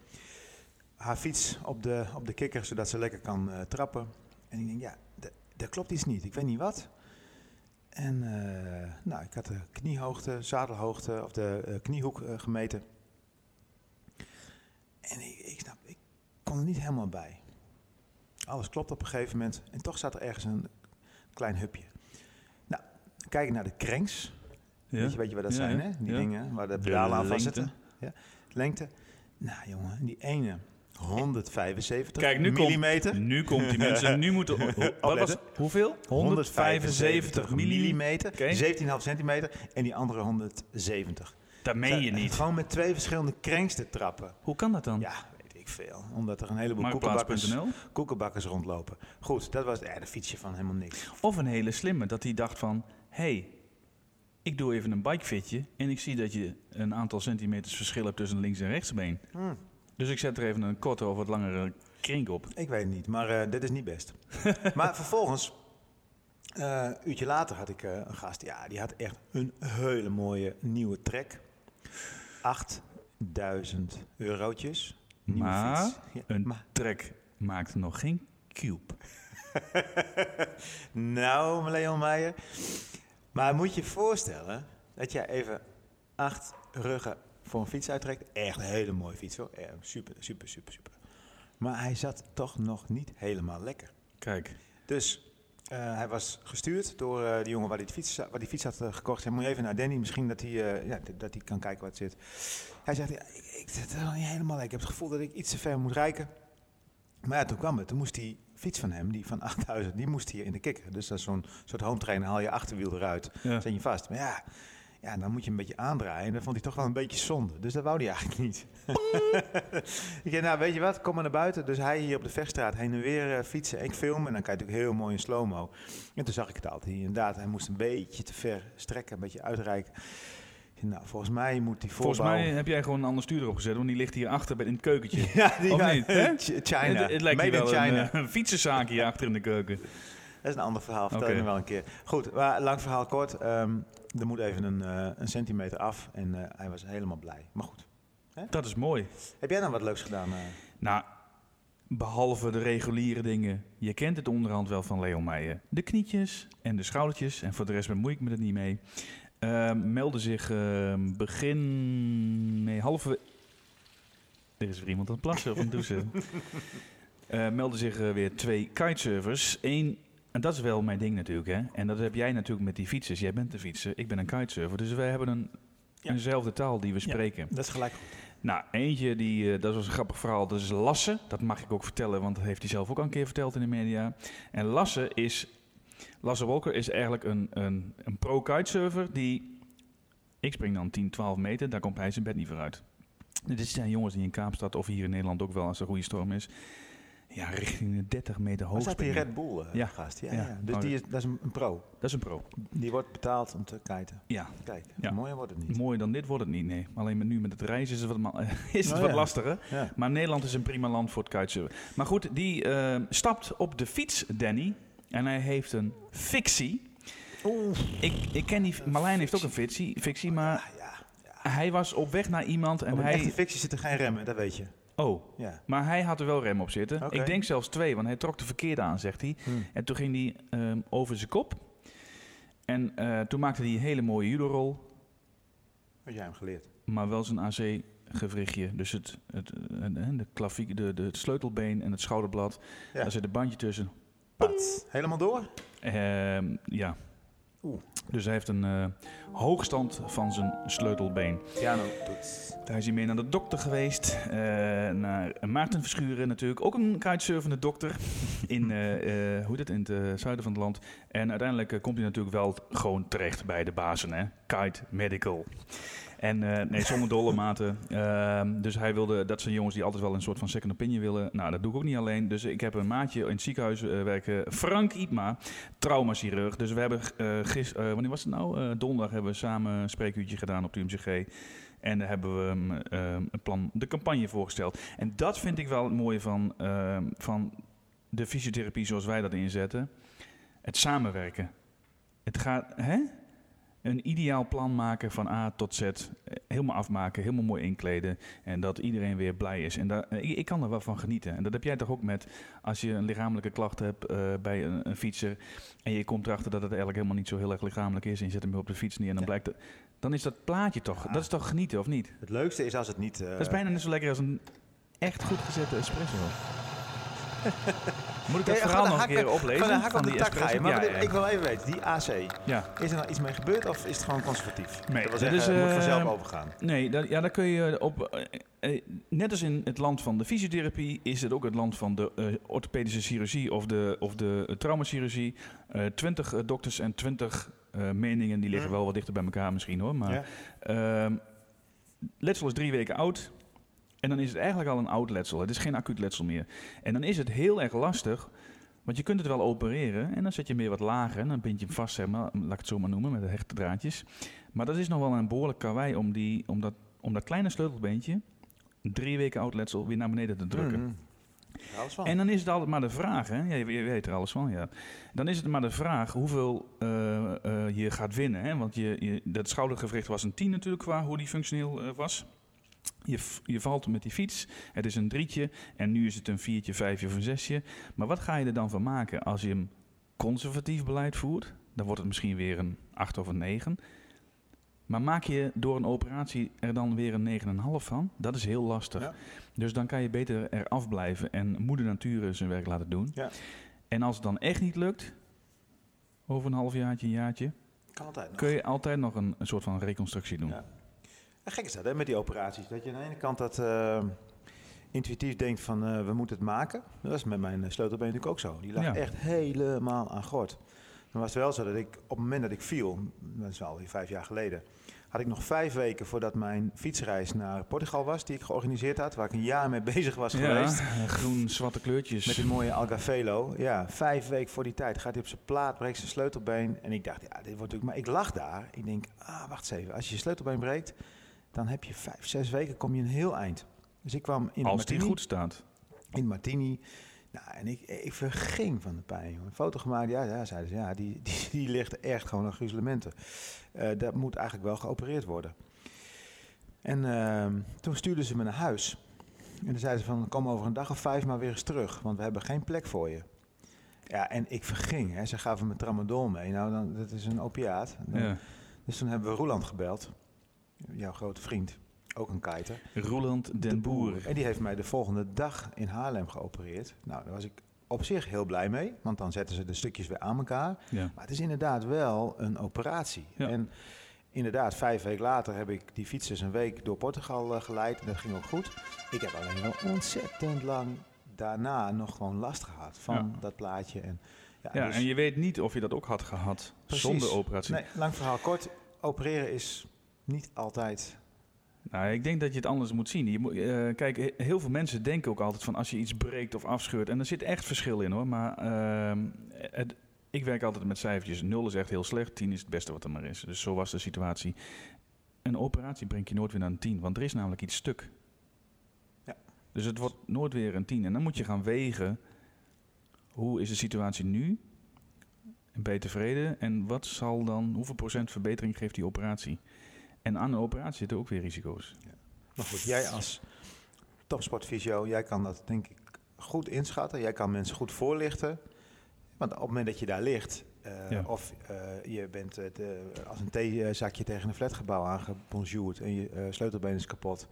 haar fiets op de, op de kikker, zodat ze lekker kan eh, trappen. En ik denk, ja, d- dat klopt iets niet. Ik weet niet wat. En eh, nou, ik had de kniehoogte, zadelhoogte of de eh, kniehoek eh, gemeten. En ik, ik snap, ik kon er niet helemaal bij. Alles klopt op een gegeven moment. En toch zat er ergens een klein hupje. Nou, kijk naar de cranks. Ja. Weet, je, weet je wat dat Ja, zijn, hè? Die Ja. dingen waar de pedalen aan vastzitten. Ja. Lengte. Nou jongen, die ene 175 Kijk, nu komt, millimeter. nu komt die mensen. Nu moeten. ho- wat was, hoeveel? 175 millimeter, Oké. 17,5 centimeter en die andere 170. Dat meen je niet. Gewoon met twee verschillende cranks te trappen. Hoe kan dat dan? Ja, weet ik veel. Omdat er een heleboel koekenbakkers, koekenbakkers rondlopen. Goed, dat was ja, de fietsje van helemaal niks. Of een hele slimme, dat hij dacht van... hey, ik doe even een bikefitje... en ik zie dat je een aantal centimeters verschil hebt tussen links en rechtsbeen. Hmm. Dus ik zet er even een korte of wat langere krink op. Ik weet het niet, maar eh, dit is niet best. maar vervolgens, eh, een uurtje later had ik eh, een gast. Ja, die had echt een hele mooie nieuwe trek. 8000 eurotjes. Nieuwe Maar fiets. Ja, een maar- trek maakt nog geen cube. nou, Leon Meijer. Maar moet je je voorstellen dat jij even acht ruggen voor een fiets uittrekt. Echt een hele mooie fiets hoor. Eh, super, super, super, super. Maar hij zat toch nog niet helemaal lekker. Kijk, Dus eh, hij was gestuurd door eh die jongen waar de fiets, waar die fiets had eh, gekocht. Hij moet je even naar Danny, misschien dat hij, ja, dat hij kan kijken het zit. Hij zegt, ja, ik, ik zit er nog niet helemaal lekker. Ik heb het gevoel dat ik iets te ver moet rijken. Maar ja, toen kwam het. Toen moest die fiets van hem, die van 8000, die moest hier in de kikker. Dus dat is zo'n soort home trainer, haal je achterwiel eruit, Ja. zet je vast. Maar ja, ja, dan moet je een beetje aandraaien. En dat vond hij toch wel een beetje zonde. Dus dat wou hij eigenlijk niet. ik zei, nou weet je wat, kom maar naar buiten. Dus hij hier op de vechtstraat heen en weer eh, fietsen. Ik film en dan je natuurlijk heel mooi in slow-mo. En toen zag ik het altijd. Inderdaad, hij moest een beetje te ver strekken, een beetje uitreiken. Ik Nou, volgens mij moet die voorbouw... volgens mij heb jij gewoon een ander stuur erop gezet, want die ligt hier achter in het keukentje. Ja, die Of niet? Ch- China. Het, het lijkt Made wel China. een, eh, een fietsenzaak hier achter in de keuken. Dat is een ander verhaal, vertel Oké. je me wel een keer. Goed, maar lang verhaal kort. ehm, er moet even een, eh, een centimeter af en eh, hij was helemaal blij. Maar goed. Dat is mooi. Heb jij nou wat leuks gedaan? eh? Nou, behalve de reguliere dingen. Je kent het onderhand wel van Leon Meijer. De knietjes en de schoudertjes. En voor de rest bemoei ik me er niet mee. Ehm meldde zich ehm, begin... Nee, halve... Er is weer iemand aan het plassen of aan het douchen. Melden zich weer twee kitesurfers. Eén, en dat is wel mijn ding natuurlijk, hè. En dat heb jij natuurlijk met die fietsers. Jij bent de fietser, ik ben een kitesurfer. Dus wij hebben een, Ja. eenzelfde taal die we Ja. spreken. Dat is gelijk goed. Nou, eentje, die, eh, dat was een grappig verhaal. Dat is Lasse. Dat mag ik ook vertellen, want dat heeft hij zelf ook al een keer verteld in de media. En Lasse is... Lasse Wolker is eigenlijk een, een, een pro-kitesurfer die... Ik spring dan 10, 12 meter, daar komt hij zijn bed niet voor uit. Dit zijn jongens die in Kaapstad of hier in Nederland ook wel als er een goede storm is... Ja, richting de 30 meter hoog dat die. Red Bull eh, Ja. gast? Ja, Ja. ja. Dus Oh, die is, dat is een, een pro. Dat is een pro. Die wordt betaald om te kiten. Ja. Kijk, Ja. mooier wordt het niet. Mooier dan dit wordt het niet, nee. Alleen met nu met het reizen is het wat, is het Nou wat lastiger. Maar Nederland is een prima land voor het kitesurfen. Maar goed, die eh, stapt op de fiets, Danny. En hij heeft een fictie. Ik, ik ken die... Marlijn heeft ook een fictie, fictie maar hij was op weg naar iemand en Op een hij... fictie zitten geen remmen, dat weet je. Oh, Ja. maar hij had er wel rem op zitten. Ik denk zelfs twee, want hij trok de verkeerde aan, zegt hij. Hmm. En toen ging hij ehm, over zijn kop. En eh, toen maakte hij een hele mooie judo-rol. Had jij hem geleerd? maar wel zijn AC-gewrichtje. Dus het, het, eh, de, klaviek, de, de, het sleutelbeen en het schouderblad. Ja. Daar zit een bandje tussen. Pat. Helemaal door? Ehm, ja. Oeh. Dus hij heeft een eh, hoogstand van zijn sleutelbeen. Piano. Daar is hij mee naar de dokter geweest. eh, naar Maarten Verschuren natuurlijk. Ook een kitesurfende dokter. In, eh, hoe heet het, in het zuiden van het land. En uiteindelijk komt hij natuurlijk wel gewoon terecht bij de bazen. Hè? Kite Medical. En eh, nee, zonder dolle maten. Ehm, dus hij wilde, dat zijn jongens die altijd wel een soort van second opinion willen. Nou, dat doe ik ook niet alleen. Dus ik heb een maatje in het ziekenhuis eh, werken. Frank Ietma, traumachirurg. Dus we hebben eh gis, eh, wanneer was het nou? Donderdag hebben we samen een spreekuurtje gedaan op de UMCG. En daar hebben we hem eh, een plan, de campagne voorgesteld. En dat vind ik wel het mooie van, eh, van de fysiotherapie zoals wij dat inzetten. Het samenwerken. Het gaat, hè? Een ideaal plan maken van A tot Z. eh, Helemaal afmaken, helemaal mooi inkleden. En dat iedereen weer blij is. En daar, eh, ik, ik kan er wel van genieten. En dat heb jij toch ook met als je een lichamelijke klacht hebt eh, bij een, een fietser. En je komt erachter dat het eigenlijk helemaal niet zo heel erg lichamelijk is. En je zet hem weer op de fiets neer. En dan Ja. blijkt het. Dan is dat plaatje toch. Dat is toch genieten, of niet? Het leukste is als het niet... Dat is bijna net zo lekker als een echt goed gezette espresso. Moet ik dat Ja, verhaal nog een keer oplezen? Gewoon een hak van op de die tak ga je. Maar Ja, ik wil even weten, die AC. Ja. Is er nou iets mee gebeurd of is het gewoon conservatief? Nee, dat wil dat zeggen, is, het moet eh, vanzelf overgaan. Nee, dat, ja, daar kun je op. eh, eh, net als in het land van de fysiotherapie, is het ook het land van de orthopedische chirurgie of de, of de traumachirurgie. Twintig dokters en twintig meningen, die liggen Mm. wel wat dichter bij elkaar misschien hoor. Maar ehm, letsel is drie weken oud. En dan is het eigenlijk al een oud letsel. Het is geen acuut letsel meer. En dan is het heel erg lastig. Want je kunt het wel opereren en dan zet je hem weer wat lager en dan bind je hem vast, zeg maar, laat ik het zo maar noemen, met de hechte draadjes. Maar dat is nog wel een behoorlijk karwei om, die, om, dat, om dat kleine sleutelbeentje, drie weken oud letsel, weer naar beneden te drukken. Mhm. En dan is het altijd maar de vraag, hè? Ja, je, je weet er alles van, ja. Dan is het maar de vraag hoeveel eh, eh, je gaat winnen. Hè? Want je, je, dat schoudergewricht was een 10 natuurlijk qua hoe die functioneel eh, was. Je, je valt met die fiets, het is een drietje en nu is het een viertje, vijfje of een zesje. Maar wat ga je er dan van maken als je hem conservatief beleid voert? Dan wordt het misschien weer een 8 of een 9. Maar maak je door een operatie er dan weer een 9,5 van? Dat is heel lastig. Ja. Dus dan kan je beter eraf blijven en moeder natuur zijn werk laten doen. Ja. En als het dan echt niet lukt, over een halfjaartje, een jaartje, Kan altijd nog. kun je altijd nog een, een soort van reconstructie doen. Ja. En gek is dat, hè, met die operaties. Dat je aan de ene kant dat eh, intuïtief denkt van eh, we moeten het maken. Dat is met mijn eh, sleutelbeen natuurlijk ook zo. Die lag Ja. echt helemaal aan gort. Dan was het wel zo dat ik op het moment dat ik viel, dat is alweer vijf jaar geleden, had ik nog vijf weken voordat mijn fietsreis naar Portugal was, die ik georganiseerd had, waar ik een jaar mee bezig was geweest. groen-zwarte kleurtjes. Met die mooie Algarvelo. Ja, vijf weken voor die tijd gaat hij op zijn plaat, breekt zijn sleutelbeen. En ik dacht, ja, dit wordt natuurlijk... Maar ik lag daar. Ik denk, ah, wacht eens even. Als je je sleutelbeen breekt, dan heb je vijf, zes weken, kom je een heel eind. Dus ik kwam in Als die Martini. goed staat. In Martini. Nou, en ik, ik verging van de pijn. Een foto gemaakt, ja, ja zeiden ze, ja, die, die, die ligt echt gewoon aan gruzelementen. Eh, dat moet eigenlijk wel geopereerd worden. En ehm, toen stuurden ze me naar huis. En dan zeiden ze van, kom over een dag of vijf maar weer eens terug, want we hebben geen plek voor je. Ja, en ik verging, hè. Ze gaven me tramadol mee. Nou, dan, dat is een opiaat. Dan- Ja. Dus toen hebben we Roeland gebeld. Jouw grote vriend. Ook een kiter. Roeland den Boer. En die heeft mij de volgende dag in Haarlem geopereerd. Nou, daar was ik op zich heel blij mee. Want dan zetten ze de stukjes weer aan elkaar. Ja. Maar het is inderdaad wel een operatie. Ja. En inderdaad, vijf weken later heb ik die fietsers een week door Portugal eh, geleid. En dat ging ook goed. Ik heb alleen wel ontzettend lang daarna nog gewoon last gehad van Ja. dat plaatje. En, ja, Ja, dus- en je weet niet of je dat ook had gehad Precies. zonder operatie. Nee, lang verhaal kort. Opereren is niet altijd. Nou, ik denk dat je het anders moet zien. Je moet, eh, kijk, he- heel veel mensen denken ook altijd van als je iets breekt of afscheurt. En er zit echt verschil in hoor. Maar ehm, het, ik werk altijd met cijfertjes. 0 is echt heel slecht, 10 is het beste wat er maar is. Dus zo was de situatie. Een operatie brengt je nooit weer naar een 10, want er is namelijk iets stuk. Ja. Dus het wordt nooit weer een 10. En dan moet je gaan wegen, hoe is de situatie nu? En ben je tevreden? En wat zal dan, hoeveel procent verbetering geeft die operatie? En aan een operatie zitten ook weer risico's. Maar goed, jij als topsportfysio, jij kan dat denk ik goed inschatten. Jij kan mensen goed voorlichten. Want op het moment dat je daar ligt, eh, Ja. of eh, je bent eh, de- als een theezakje tegen een flatgebouw aangebonjourd en je sleutelbeen is kapot.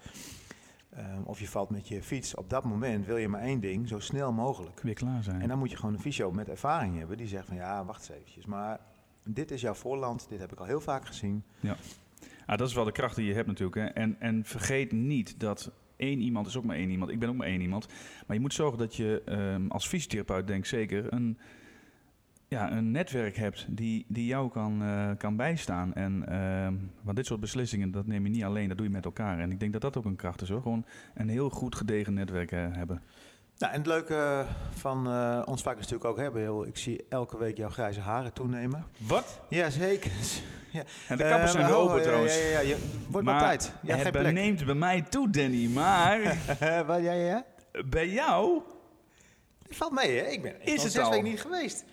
of je valt met je fiets. Op dat moment wil je maar één ding, zo snel mogelijk. Weer klaar zijn. En dan moet je gewoon een fysio met ervaring hebben. Die zegt van ja, wacht eens eventjes. Maar dit is jouw voorland. Dit heb ik al heel vaak gezien. Ja. Ah, dat is wel de kracht die je hebt natuurlijk. Hè. En, en vergeet niet dat één iemand is ook maar één iemand. Ik ben ook maar één iemand. Maar je moet zorgen dat je ehm, als fysiotherapeut, denk zeker, een, ja, een netwerk hebt die, die jou kan, eh, kan bijstaan. En, ehm, want dit soort beslissingen, dat neem je niet alleen, dat doe je met elkaar. En ik denk dat dat ook een kracht is hoor. Gewoon een heel goed gedegen netwerk eh, hebben. Nou, en het leuke van eh, ons vak is natuurlijk ook, Bill, ik zie elke week jouw grijze haren toenemen. Wat? Ja, zeker. ja. En de kappers zijn Eh, weer oh, open ja, trouwens. Ja, ja, ja. Wordt maar Maar tijd. Geen het neemt bij mij toe, Danny. Maar Wat, ja, ja, ja? bij jou Het valt mee, hè? Ik ben Is het zes weken niet geweest.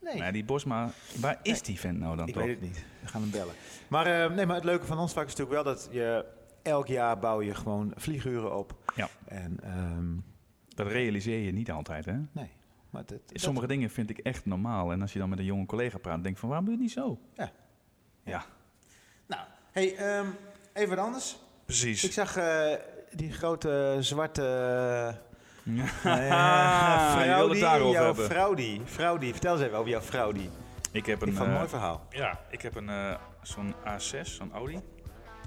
Nee. Nou, die Bosma, waar is die vent nou dan ik toch? weet het niet. We gaan hem bellen. Maar, eh, nee, maar het leuke van ons vak is natuurlijk wel dat je elk jaar bouw je gewoon vlieguren op. Ja. En, ehm, Dat realiseer je niet altijd, hè? nee. Maar dat, dat- Sommige dingen vind ik echt normaal. En als je dan met een jonge collega praat, denk ik van, waarom doe je het niet zo? Ja. Ja, Nou, hey, ehm, even wat anders. precies. Ik zag eh, die grote zwarte... Ja. Uh, het jouw hebben. vrouw die. Vrouw die. Vertel eens even over jouw vrouw die. Ik heb Ik een, vond het een eh, mooi verhaal. ja, ik heb een, eh, zo'n A6, zo'n Audi.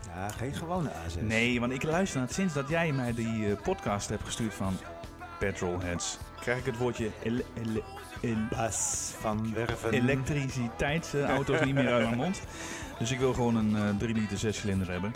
Ja, geen gewone A6. Nee, want ik luister naar, sinds dat jij mij die podcast hebt gestuurd van Petrolheads, krijg ik het woordje ele- ele- el- Bas van Werven. elektriciteitsauto's niet meer uit mijn mond. Dus ik wil gewoon een eh 3 liter 6 cilinder hebben.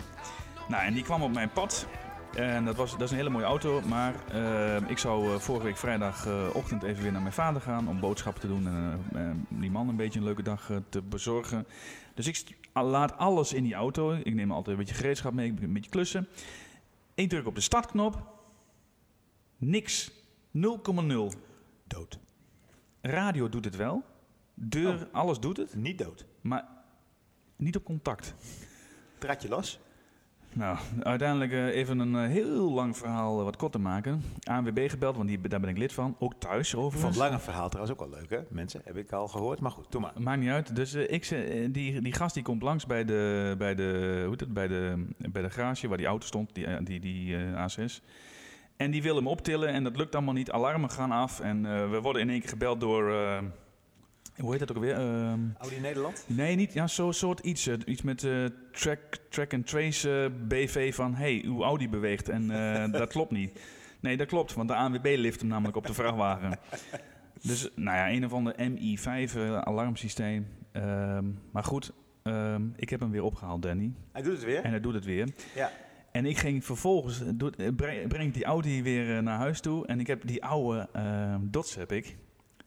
Nou, en die kwam op mijn pad. En dat, was, dat is een hele mooie auto. Maar eh, ik zou eh, vorige week vrijdagochtend even weer naar mijn vader gaan om boodschappen te doen. En eh, eh, die man een beetje een leuke dag eh, te bezorgen. Dus ik laat alles in die auto. Ik neem altijd een beetje gereedschap mee, een beetje klussen. Ik druk op de startknop. Niks. 0,0. Dood. Radio doet het wel. Deur, alles doet het. Niet dood. Maar niet op contact. Draadje los. Nou, uiteindelijk eh, even een eh, heel lang verhaal eh, wat kort te maken. ANWB gebeld, want die, daar ben ik lid van. Ook thuis Van overigens. het lange verhaal trouwens ook wel leuk, hè? Mensen, heb ik al gehoord. Maar goed, doe maar. Maakt niet uit. Dus ik, die, die gast die komt langs bij de, bij de, hoe heet het, bij de, bij de garage waar die auto stond, die, die, die eh, A6. En die wil hem optillen en dat lukt allemaal niet. Alarmen gaan af en eh, we worden in één keer gebeld door, eh, hoe heet dat ook alweer? Ehm, Audi Nederland? Nee, niet. Ja, zo'n soort iets. eh, Iets met track, track and trace BV van... hey, uw Audi beweegt en dat klopt niet. Nee, dat klopt, want de ANWB lift hem namelijk op de vrachtwagen. Dus, nou ja, een of ander MI5 eh, alarmsysteem. Ehm, maar goed, ehm, ik heb hem weer opgehaald, Danny. Hij doet het weer. En hij doet het weer. Ja. En ik ging vervolgens, eh, eh, breng, ik die Audi weer eh, naar huis toe. En ik heb die oude ehm, Dots heb ik.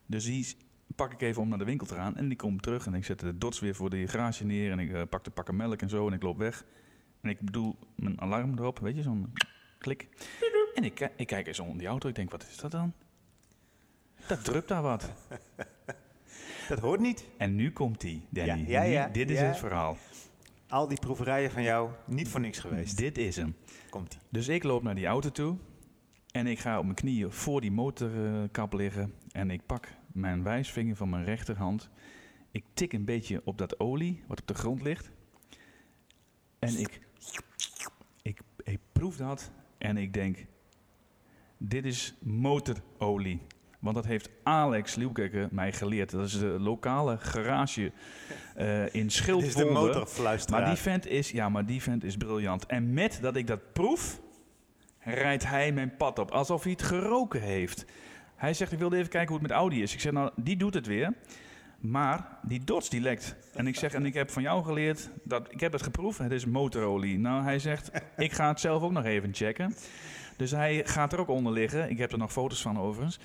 Dus die pak ik even om naar de winkel te gaan. En die komt terug en ik zet de Dots weer voor de garage neer. En ik pak de pakken melk en zo en ik loop weg. En ik doe mijn alarm erop, weet je, zo'n klik. En ik, ik kijk eens onder die auto. Ik denk, wat is dat dan? Dat drupt daar wat. Dat hoort niet. En nu komt die, Danny. Ja, ja, Nu- ja, dit is het verhaal. Al die proeverijen van jou, niet voor niks geweest. Dit is hem. Komt ie. Dus ik loop naar die auto toe. En ik ga op mijn knieën voor die motorkap liggen. En ik pak mijn wijsvinger van mijn rechterhand. Ik tik een beetje op dat olie wat op de grond ligt. En ik, ik, ik proef dat. En ik denk, dit is motorolie. Want dat heeft Alex Lieuwkekker mij geleerd. Dat is de lokale garage eh, in Dit is Schildpolder. de motorfluisteraar. Maar die vent is, ja, maar die vent is briljant. En met dat ik dat proef, rijdt hij mijn pad op. Alsof hij het geroken heeft. Hij zegt, ik wilde even kijken hoe het met Audi is. Ik zeg, nou, die doet het weer. Maar die dots die lekt. En ik zeg, en ik heb van jou geleerd, dat ik heb het geproefd, het is motorolie. Nou, hij zegt, ik ga het zelf ook nog even checken. Dus hij gaat er ook onder liggen. Ik heb er nog foto's van overigens.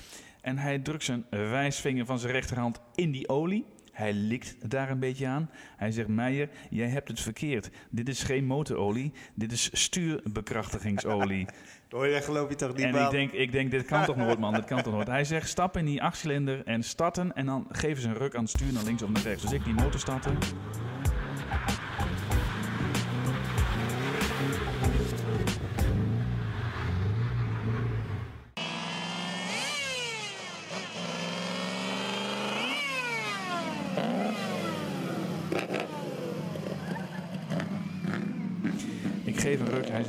En hij drukt zijn wijsvinger van zijn rechterhand in die olie. Hij likt daar een beetje aan. Hij zegt, Meijer, jij hebt het verkeerd. Dit is geen motorolie, dit is stuurbekrachtigingsolie. Hoor je, geloof je toch niet En ik denk, ik denk, dit kan toch nooit, man. Dit kan toch nooit. Hij zegt, stap in die achtcilinder en starten. En dan geven ze een ruk aan het stuur naar links of naar rechts. Dus ik die motor starten.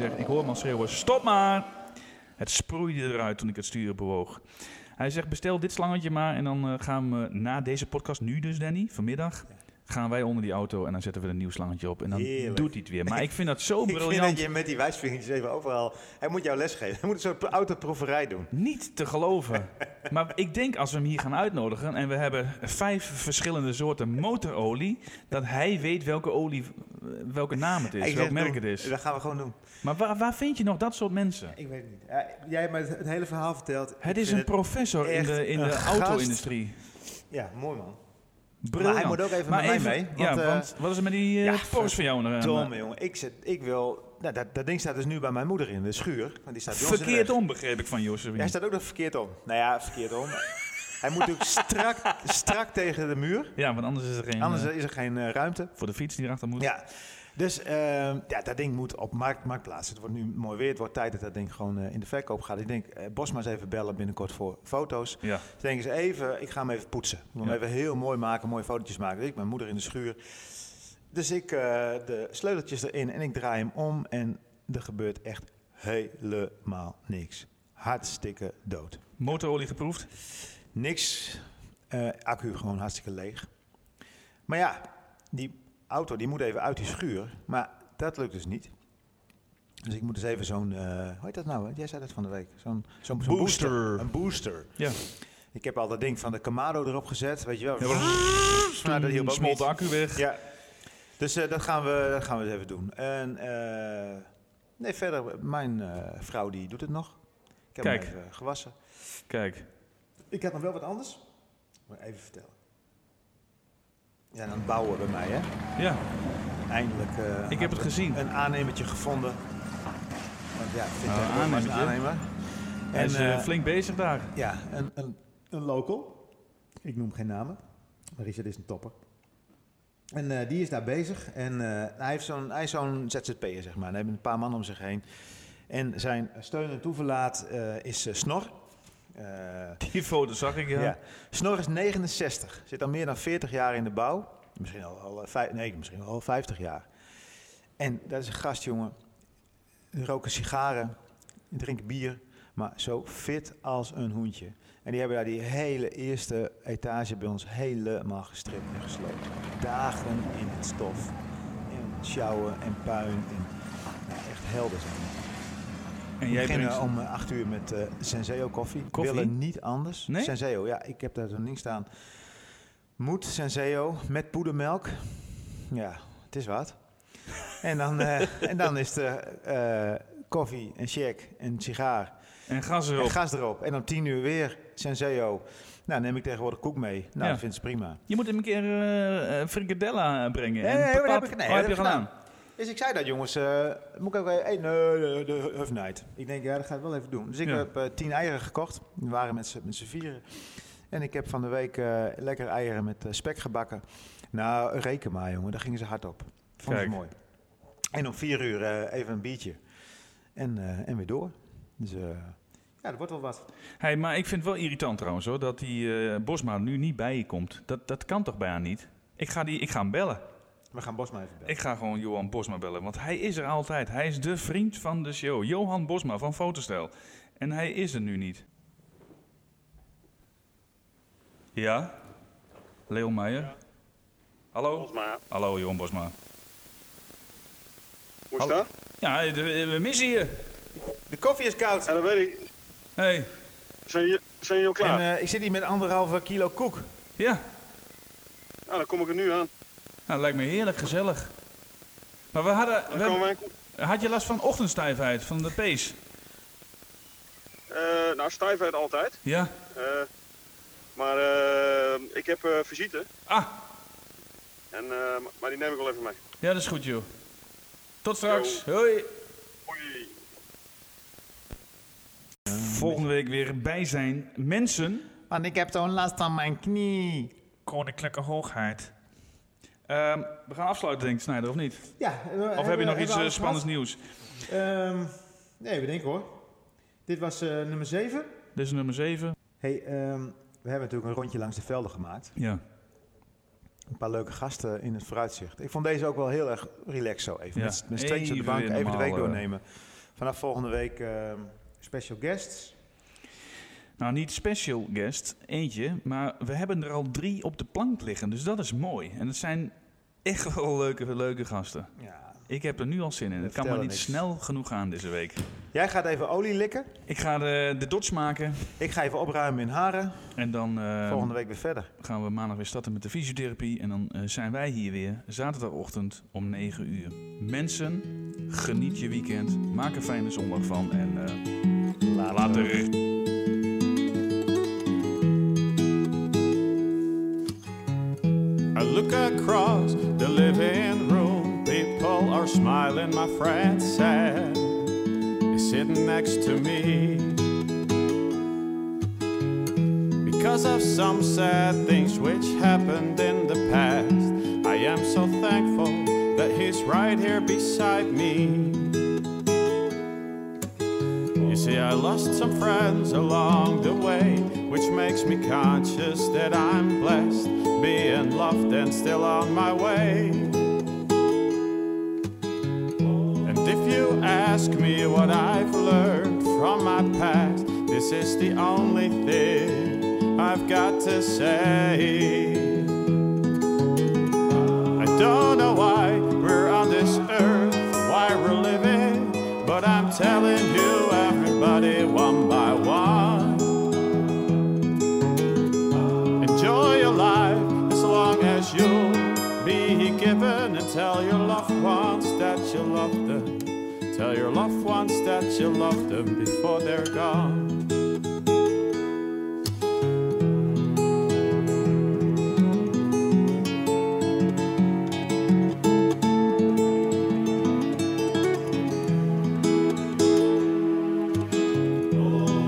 Zegt, ik hoor hem al schreeuwen, stop maar! Het sproeide eruit toen ik het stuur bewoog. Hij zegt, bestel dit slangetje maar en dan eh, gaan we na deze podcast, nu dus Danny, vanmiddag, gaan wij onder die auto en dan zetten we een nieuw slangetje op en dan Heerlijk. doet hij het weer. Maar ik vind dat zo Ik vind dat briljant. je met die wijsvingertjes even overal... Hij moet jou lesgeven. Hij moet een soort autoproeverij doen. Niet te geloven. maar ik denk als we hem hier gaan uitnodigen en we hebben vijf verschillende soorten motorolie, dat hij weet welke olie, welke naam het is, welk merk het is. Dat gaan we gewoon doen. Maar waar, waar vind je nog dat soort mensen? Ik weet het niet. Ja, jij hebt me het, het hele verhaal verteld. Het is een professor in de, in de auto-industrie. Ja, mooi man. Briljant. Maar hij moet ook even Maar met mij mee. ja, Want, eh, want wat is er met die eh ja, van jou? aan? Domme jongen. Ik, zit, ik wil... Nou, dat, dat ding staat dus nu bij mijn moeder in de schuur. Want die staat Verkeerd om, begreep ik van Joseph. Hij staat ook nog verkeerd om. Nou ja, verkeerd om. Hij moet natuurlijk strak, strak tegen de muur. Ja, want anders is er geen... Anders eh, is er geen eh, ruimte. voor de fiets die erachter moet. Ja, dus ehm, ja, dat ding moet op markt, marktplaats. Het wordt nu mooi weer. Het wordt tijd dat dat ding gewoon eh, in de verkoop gaat. Ik denk, eh Bos maar eens even bellen binnenkort voor foto's. Ja. Dus denken ze even, ik ga hem even poetsen. Ik hem even heel mooi maken, mooie fotootjes maken. Ik, mijn moeder in de schuur. Dus ik eh, de sleuteltjes erin en ik draai hem om. En er gebeurt echt helemaal niks. Hartstikke dood. Motorolie geproefd? Niks. Accu gewoon hartstikke leeg. Maar ja, die auto die moet even uit die schuur. Maar dat lukt dus niet. Dus ik moet dus even zo'n, eh, hoe heet dat nou? Jij zei dat van de week. Zo'n zo'n zo'n Booster. Een booster. Ja. Ik heb al dat ding van de Camaro erop gezet, weet je wel. Ja, maar- dat hielp ook smolt de accu weg. Ja. Dus eh, dat, gaan we, dat gaan we eens even doen. En eh, nee, verder, mijn vrouw die doet het nog. Ik heb Kijk. hem even gewassen. Kijk. Ik had nog wel wat anders. Maar even vertellen. Ja, aan het bouwen bij mij, hè? Ja. Eindelijk. eh, Ik heb het gezien. Een aannemertje gevonden. Want ja, vind Nou, een aannemertje. aannemer. Hij En, eh, eh, flink bezig daar. Ja, een, een, een local. Ik noem geen namen. Maar Richard is een topper. En die is daar bezig. En hij, heeft zo'n, hij is zo'n ZZP'er, zeg maar. Hij heeft een paar man om zich heen. En zijn steun en toeverlaat is Snor. Eh, Die foto zag ik, ja. ja. Snor is 69. Zit al meer dan 40 jaar in de bouw. Misschien al, al, eh, vijf, nee, misschien al 50 jaar. En dat is een gast, jongen. Die roken sigaren, drinken bier, maar zo fit als een hoentje. En die hebben daar die hele eerste etage bij ons helemaal gestript en gesloten. Dagen in het stof. En sjouwen en puin. En, nou, echt helder zijn. En We jij beginnen brengt... om eh, 8 uur met eh Senseo koffie. Koffie? Willen niet anders. Nee? Senseo, ja, ik heb daar zo'n ding staan. Moed Senseo met poedermelk. Ja, het is wat. En dan, eh, en dan is er eh, koffie, een shake, een sigaar. En gas erop. En gas erop. En om 10 uur weer Senseo. Nou, neem ik tegenwoordig koek mee. Nou, Ja. dat vindt ze prima. Je moet hem een keer eh eh, frikadella brengen. Nee, en nee, dat heb ik- nee, Oh, heb dat je gedaan? Dus ik zei dat, jongens. eh, moet ik ook even... De, de Huff Night. Ik denk, ja, dat ga ik wel even doen. Dus ik Ja. heb eh, tien eieren gekocht. Die waren met z'n vieren. En ik heb van de week eh, lekker eieren met spek gebakken. Nou, reken maar, jongen. Daar gingen ze hard op. Vond ik mooi. En om vier uur even een biertje. En, en weer door. Dus ja, dat wordt wel wat. Hey, maar ik vind het wel irritant trouwens hoor, dat die Bosma nu niet bij je komt. Dat, dat kan toch bijna niet? Ik ga, die, ik ga hem bellen. We gaan Bosma even bellen. Ik ga gewoon Johan Bosma bellen, want hij is er altijd. Hij is de vriend van de show. Johan Bosma van Fotostel. En hij is er nu niet. Ja? Leon Meijer? Hallo? Bosma. Hallo Johan Bosma. Hoe is dat? Ja, we missen je. De koffie is koud. Ja, dat weet ik. Hey. Zijn jullie, zijn jullie al klaar? En eh, ik zit hier met anderhalve kilo koek. Ja, nou, dan kom ik er nu aan. Nou, dat lijkt me heerlijk gezellig. Maar we hadden... We, had je last van ochtendstijfheid, van de pees? eh nou, stijfheid altijd. Ja? Eh, maar eh, ik heb eh, visite. Ah, En, eh, maar die neem ik wel even mee. ja, dat is goed joh. Tot straks. Hoi. Hoi. Volgende week weer bij zijn mensen. Want ik heb zo'n last aan mijn knie. Koninklijke hoogheid. Ehm, we gaan afsluiten, denk ik, Snijder, of niet? Ja, we- Of heb je nog iets eh, spannends nieuws? Ehm, nee, we denken hoor. Dit was eh, nummer 7. Dit is nummer 7. Hey, ehm, we hebben natuurlijk een rondje langs de velden gemaakt. Ja. Een paar leuke gasten in het vooruitzicht. Ik vond deze ook wel heel erg relaxed zo. Even Ja, met, op de bank, even de week eh. doornemen. Vanaf volgende week ehm, special guests. Nou, niet special guest, eentje, maar we hebben er al drie op de plank liggen. Dus dat is mooi. En het zijn echt wel leuke, leuke gasten. Ja. Ik heb er nu al zin in. Het kan maar niet niks. snel genoeg gaan deze week. Jij gaat even olie likken. Ik ga de, de dots maken. Ik ga even opruimen in haren. En dan eh, Volgende week weer verder. gaan we maandag weer starten met de fysiotherapie. En dan eh, zijn wij hier weer zaterdagochtend om 9 uur. Mensen, geniet je weekend. Maak een fijne zondag van. En eh, later. Across the living room. People are smiling. My friend sad is sitting next to me. Because of some sad things which happened in the past, I am so thankful that he's right here beside me. You see, I lost some friends along the way, which makes me conscious that I'm blessed, being loved and still on my way. And if you ask me what I've learned from my past, this is the only thing I've got to say. I don't know why we're on this earth, why we're living, but I'm telling you, you love them. Tell your loved ones that you love them before they're gone.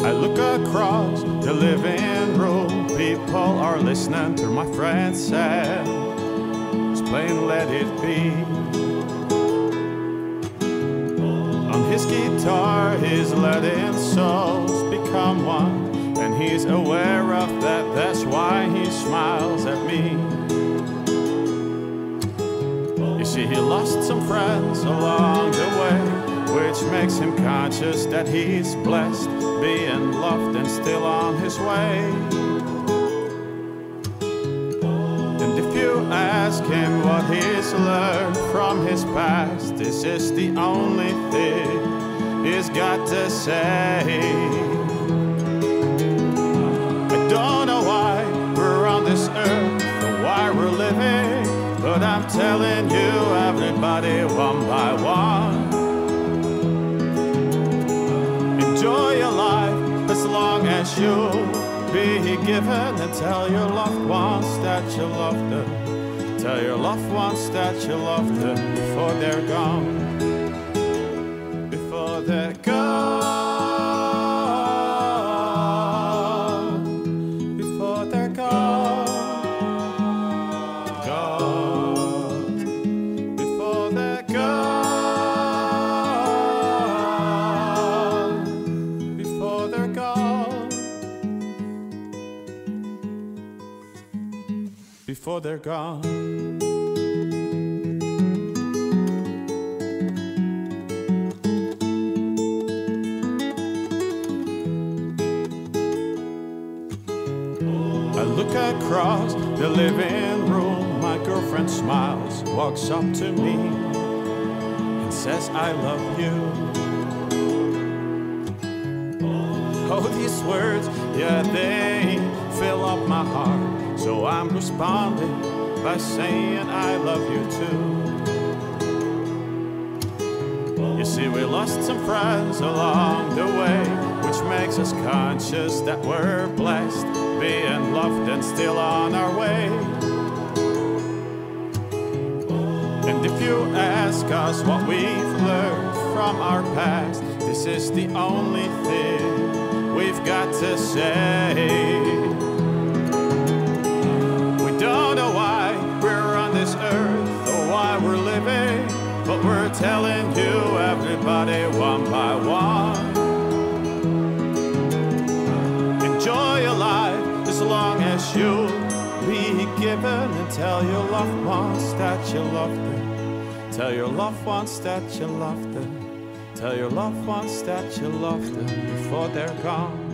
I look across the living room. People are listening to my friends said. He's playing Let It Be. His guitar, he's letting souls become one. And he's aware of that, that's why he smiles at me. You see, he lost some friends along the way, which makes him conscious that he's blessed, being loved and still on his way. Ask him what he's learned from his past, this is the only thing he's got to say. I don't know why we're on this earth or why we're living, but I'm telling you, everybody, one by one. Enjoy your life as long as you'll be given, and tell your loved ones that you love them. Tell your loved ones that you love them before they're gone. Before they're gone. Before they're gone. Gone. Before they're gone. Before they're gone. Before they're gone. Across the living room. My girlfriend smiles, walks up to me, and says, I love you. Oh, these words, yeah, they fill up my heart. So I'm responding by saying, I love you too. You see, we lost some friends along the way, which makes us conscious that we're blessed, being loved and still on our way. And if you ask us what we've learned from our past, this is the only thing we've got to say. We don't know why we're on this earth or why we're living, but we're telling you, everybody, as long as you'll be given, and tell your loved ones that you love them. Tell your loved ones that you love them. Tell your loved ones that you love them before they're gone.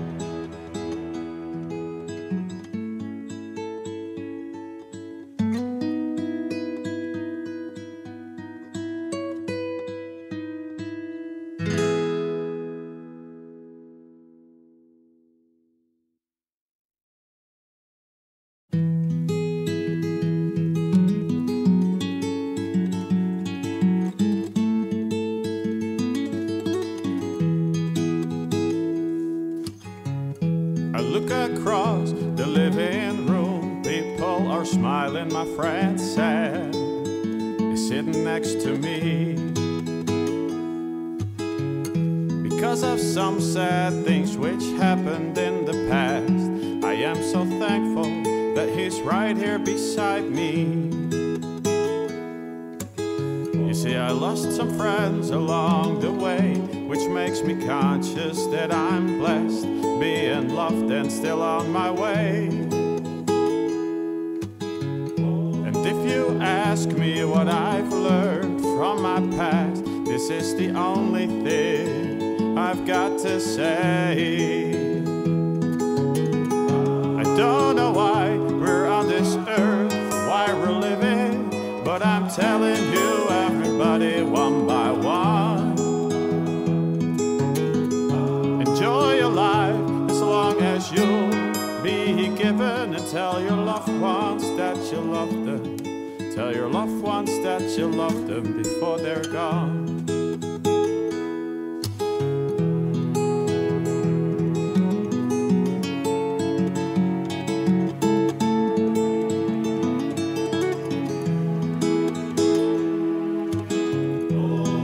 Tell your loved ones that you love them before they're gone.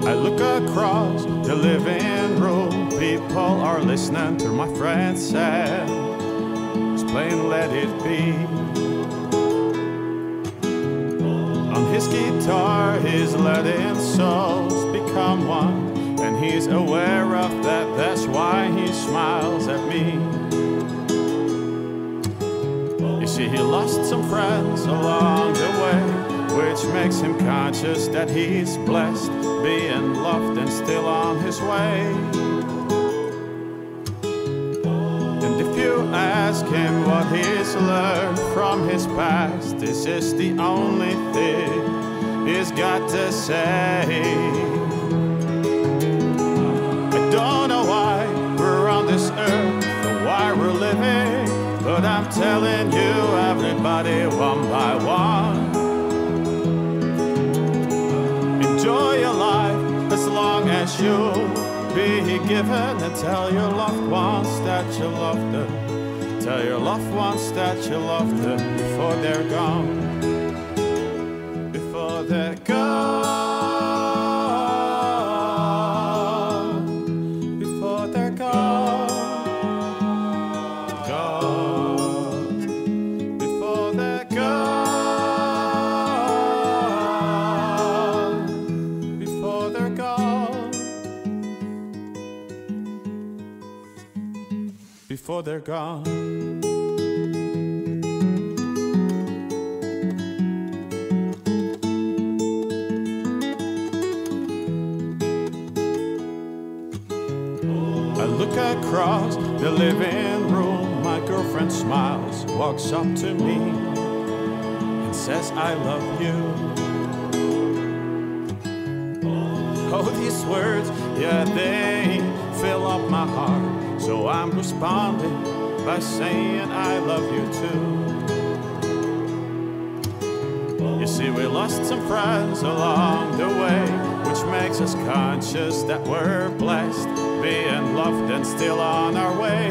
I look across the living room. People are listening to my friend said. playing Let It Be. He's letting souls become one. And he's aware of that, that's why he smiles at me. You see, he lost some friends along the way, which makes him conscious that he's blessed, being loved and still on his way. And if you ask him what he's learned from his past, this is the only thing he's got to say. I don't know why we're on this earth or why we're living, but I'm telling you, everybody, one by one. Enjoy your life as long as you'll be given, and tell your loved ones that you love them. Tell your loved ones that you love them before they're gone. Before they're gone. I look across the living room. My girlfriend smiles, walks up to me, and says, I love you. Oh, these words, yeah, they fill up my heart. So I'm responding by saying, I love you too. You see, we lost some friends along the way, which makes us conscious that we're blessed, being loved and still on our way.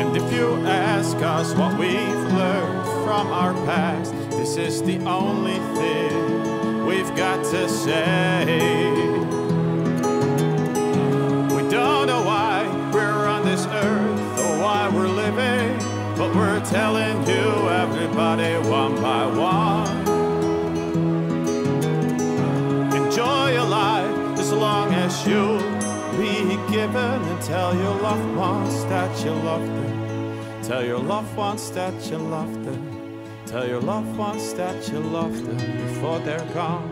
And if you ask us what we've learned from our past, this is the only thing we've got to say. We're telling you, everybody, one by one. Enjoy your life as long as you'll be given, and tell your loved ones that you love them. Tell your loved ones that you love them. Tell your loved ones that you love them before they're gone.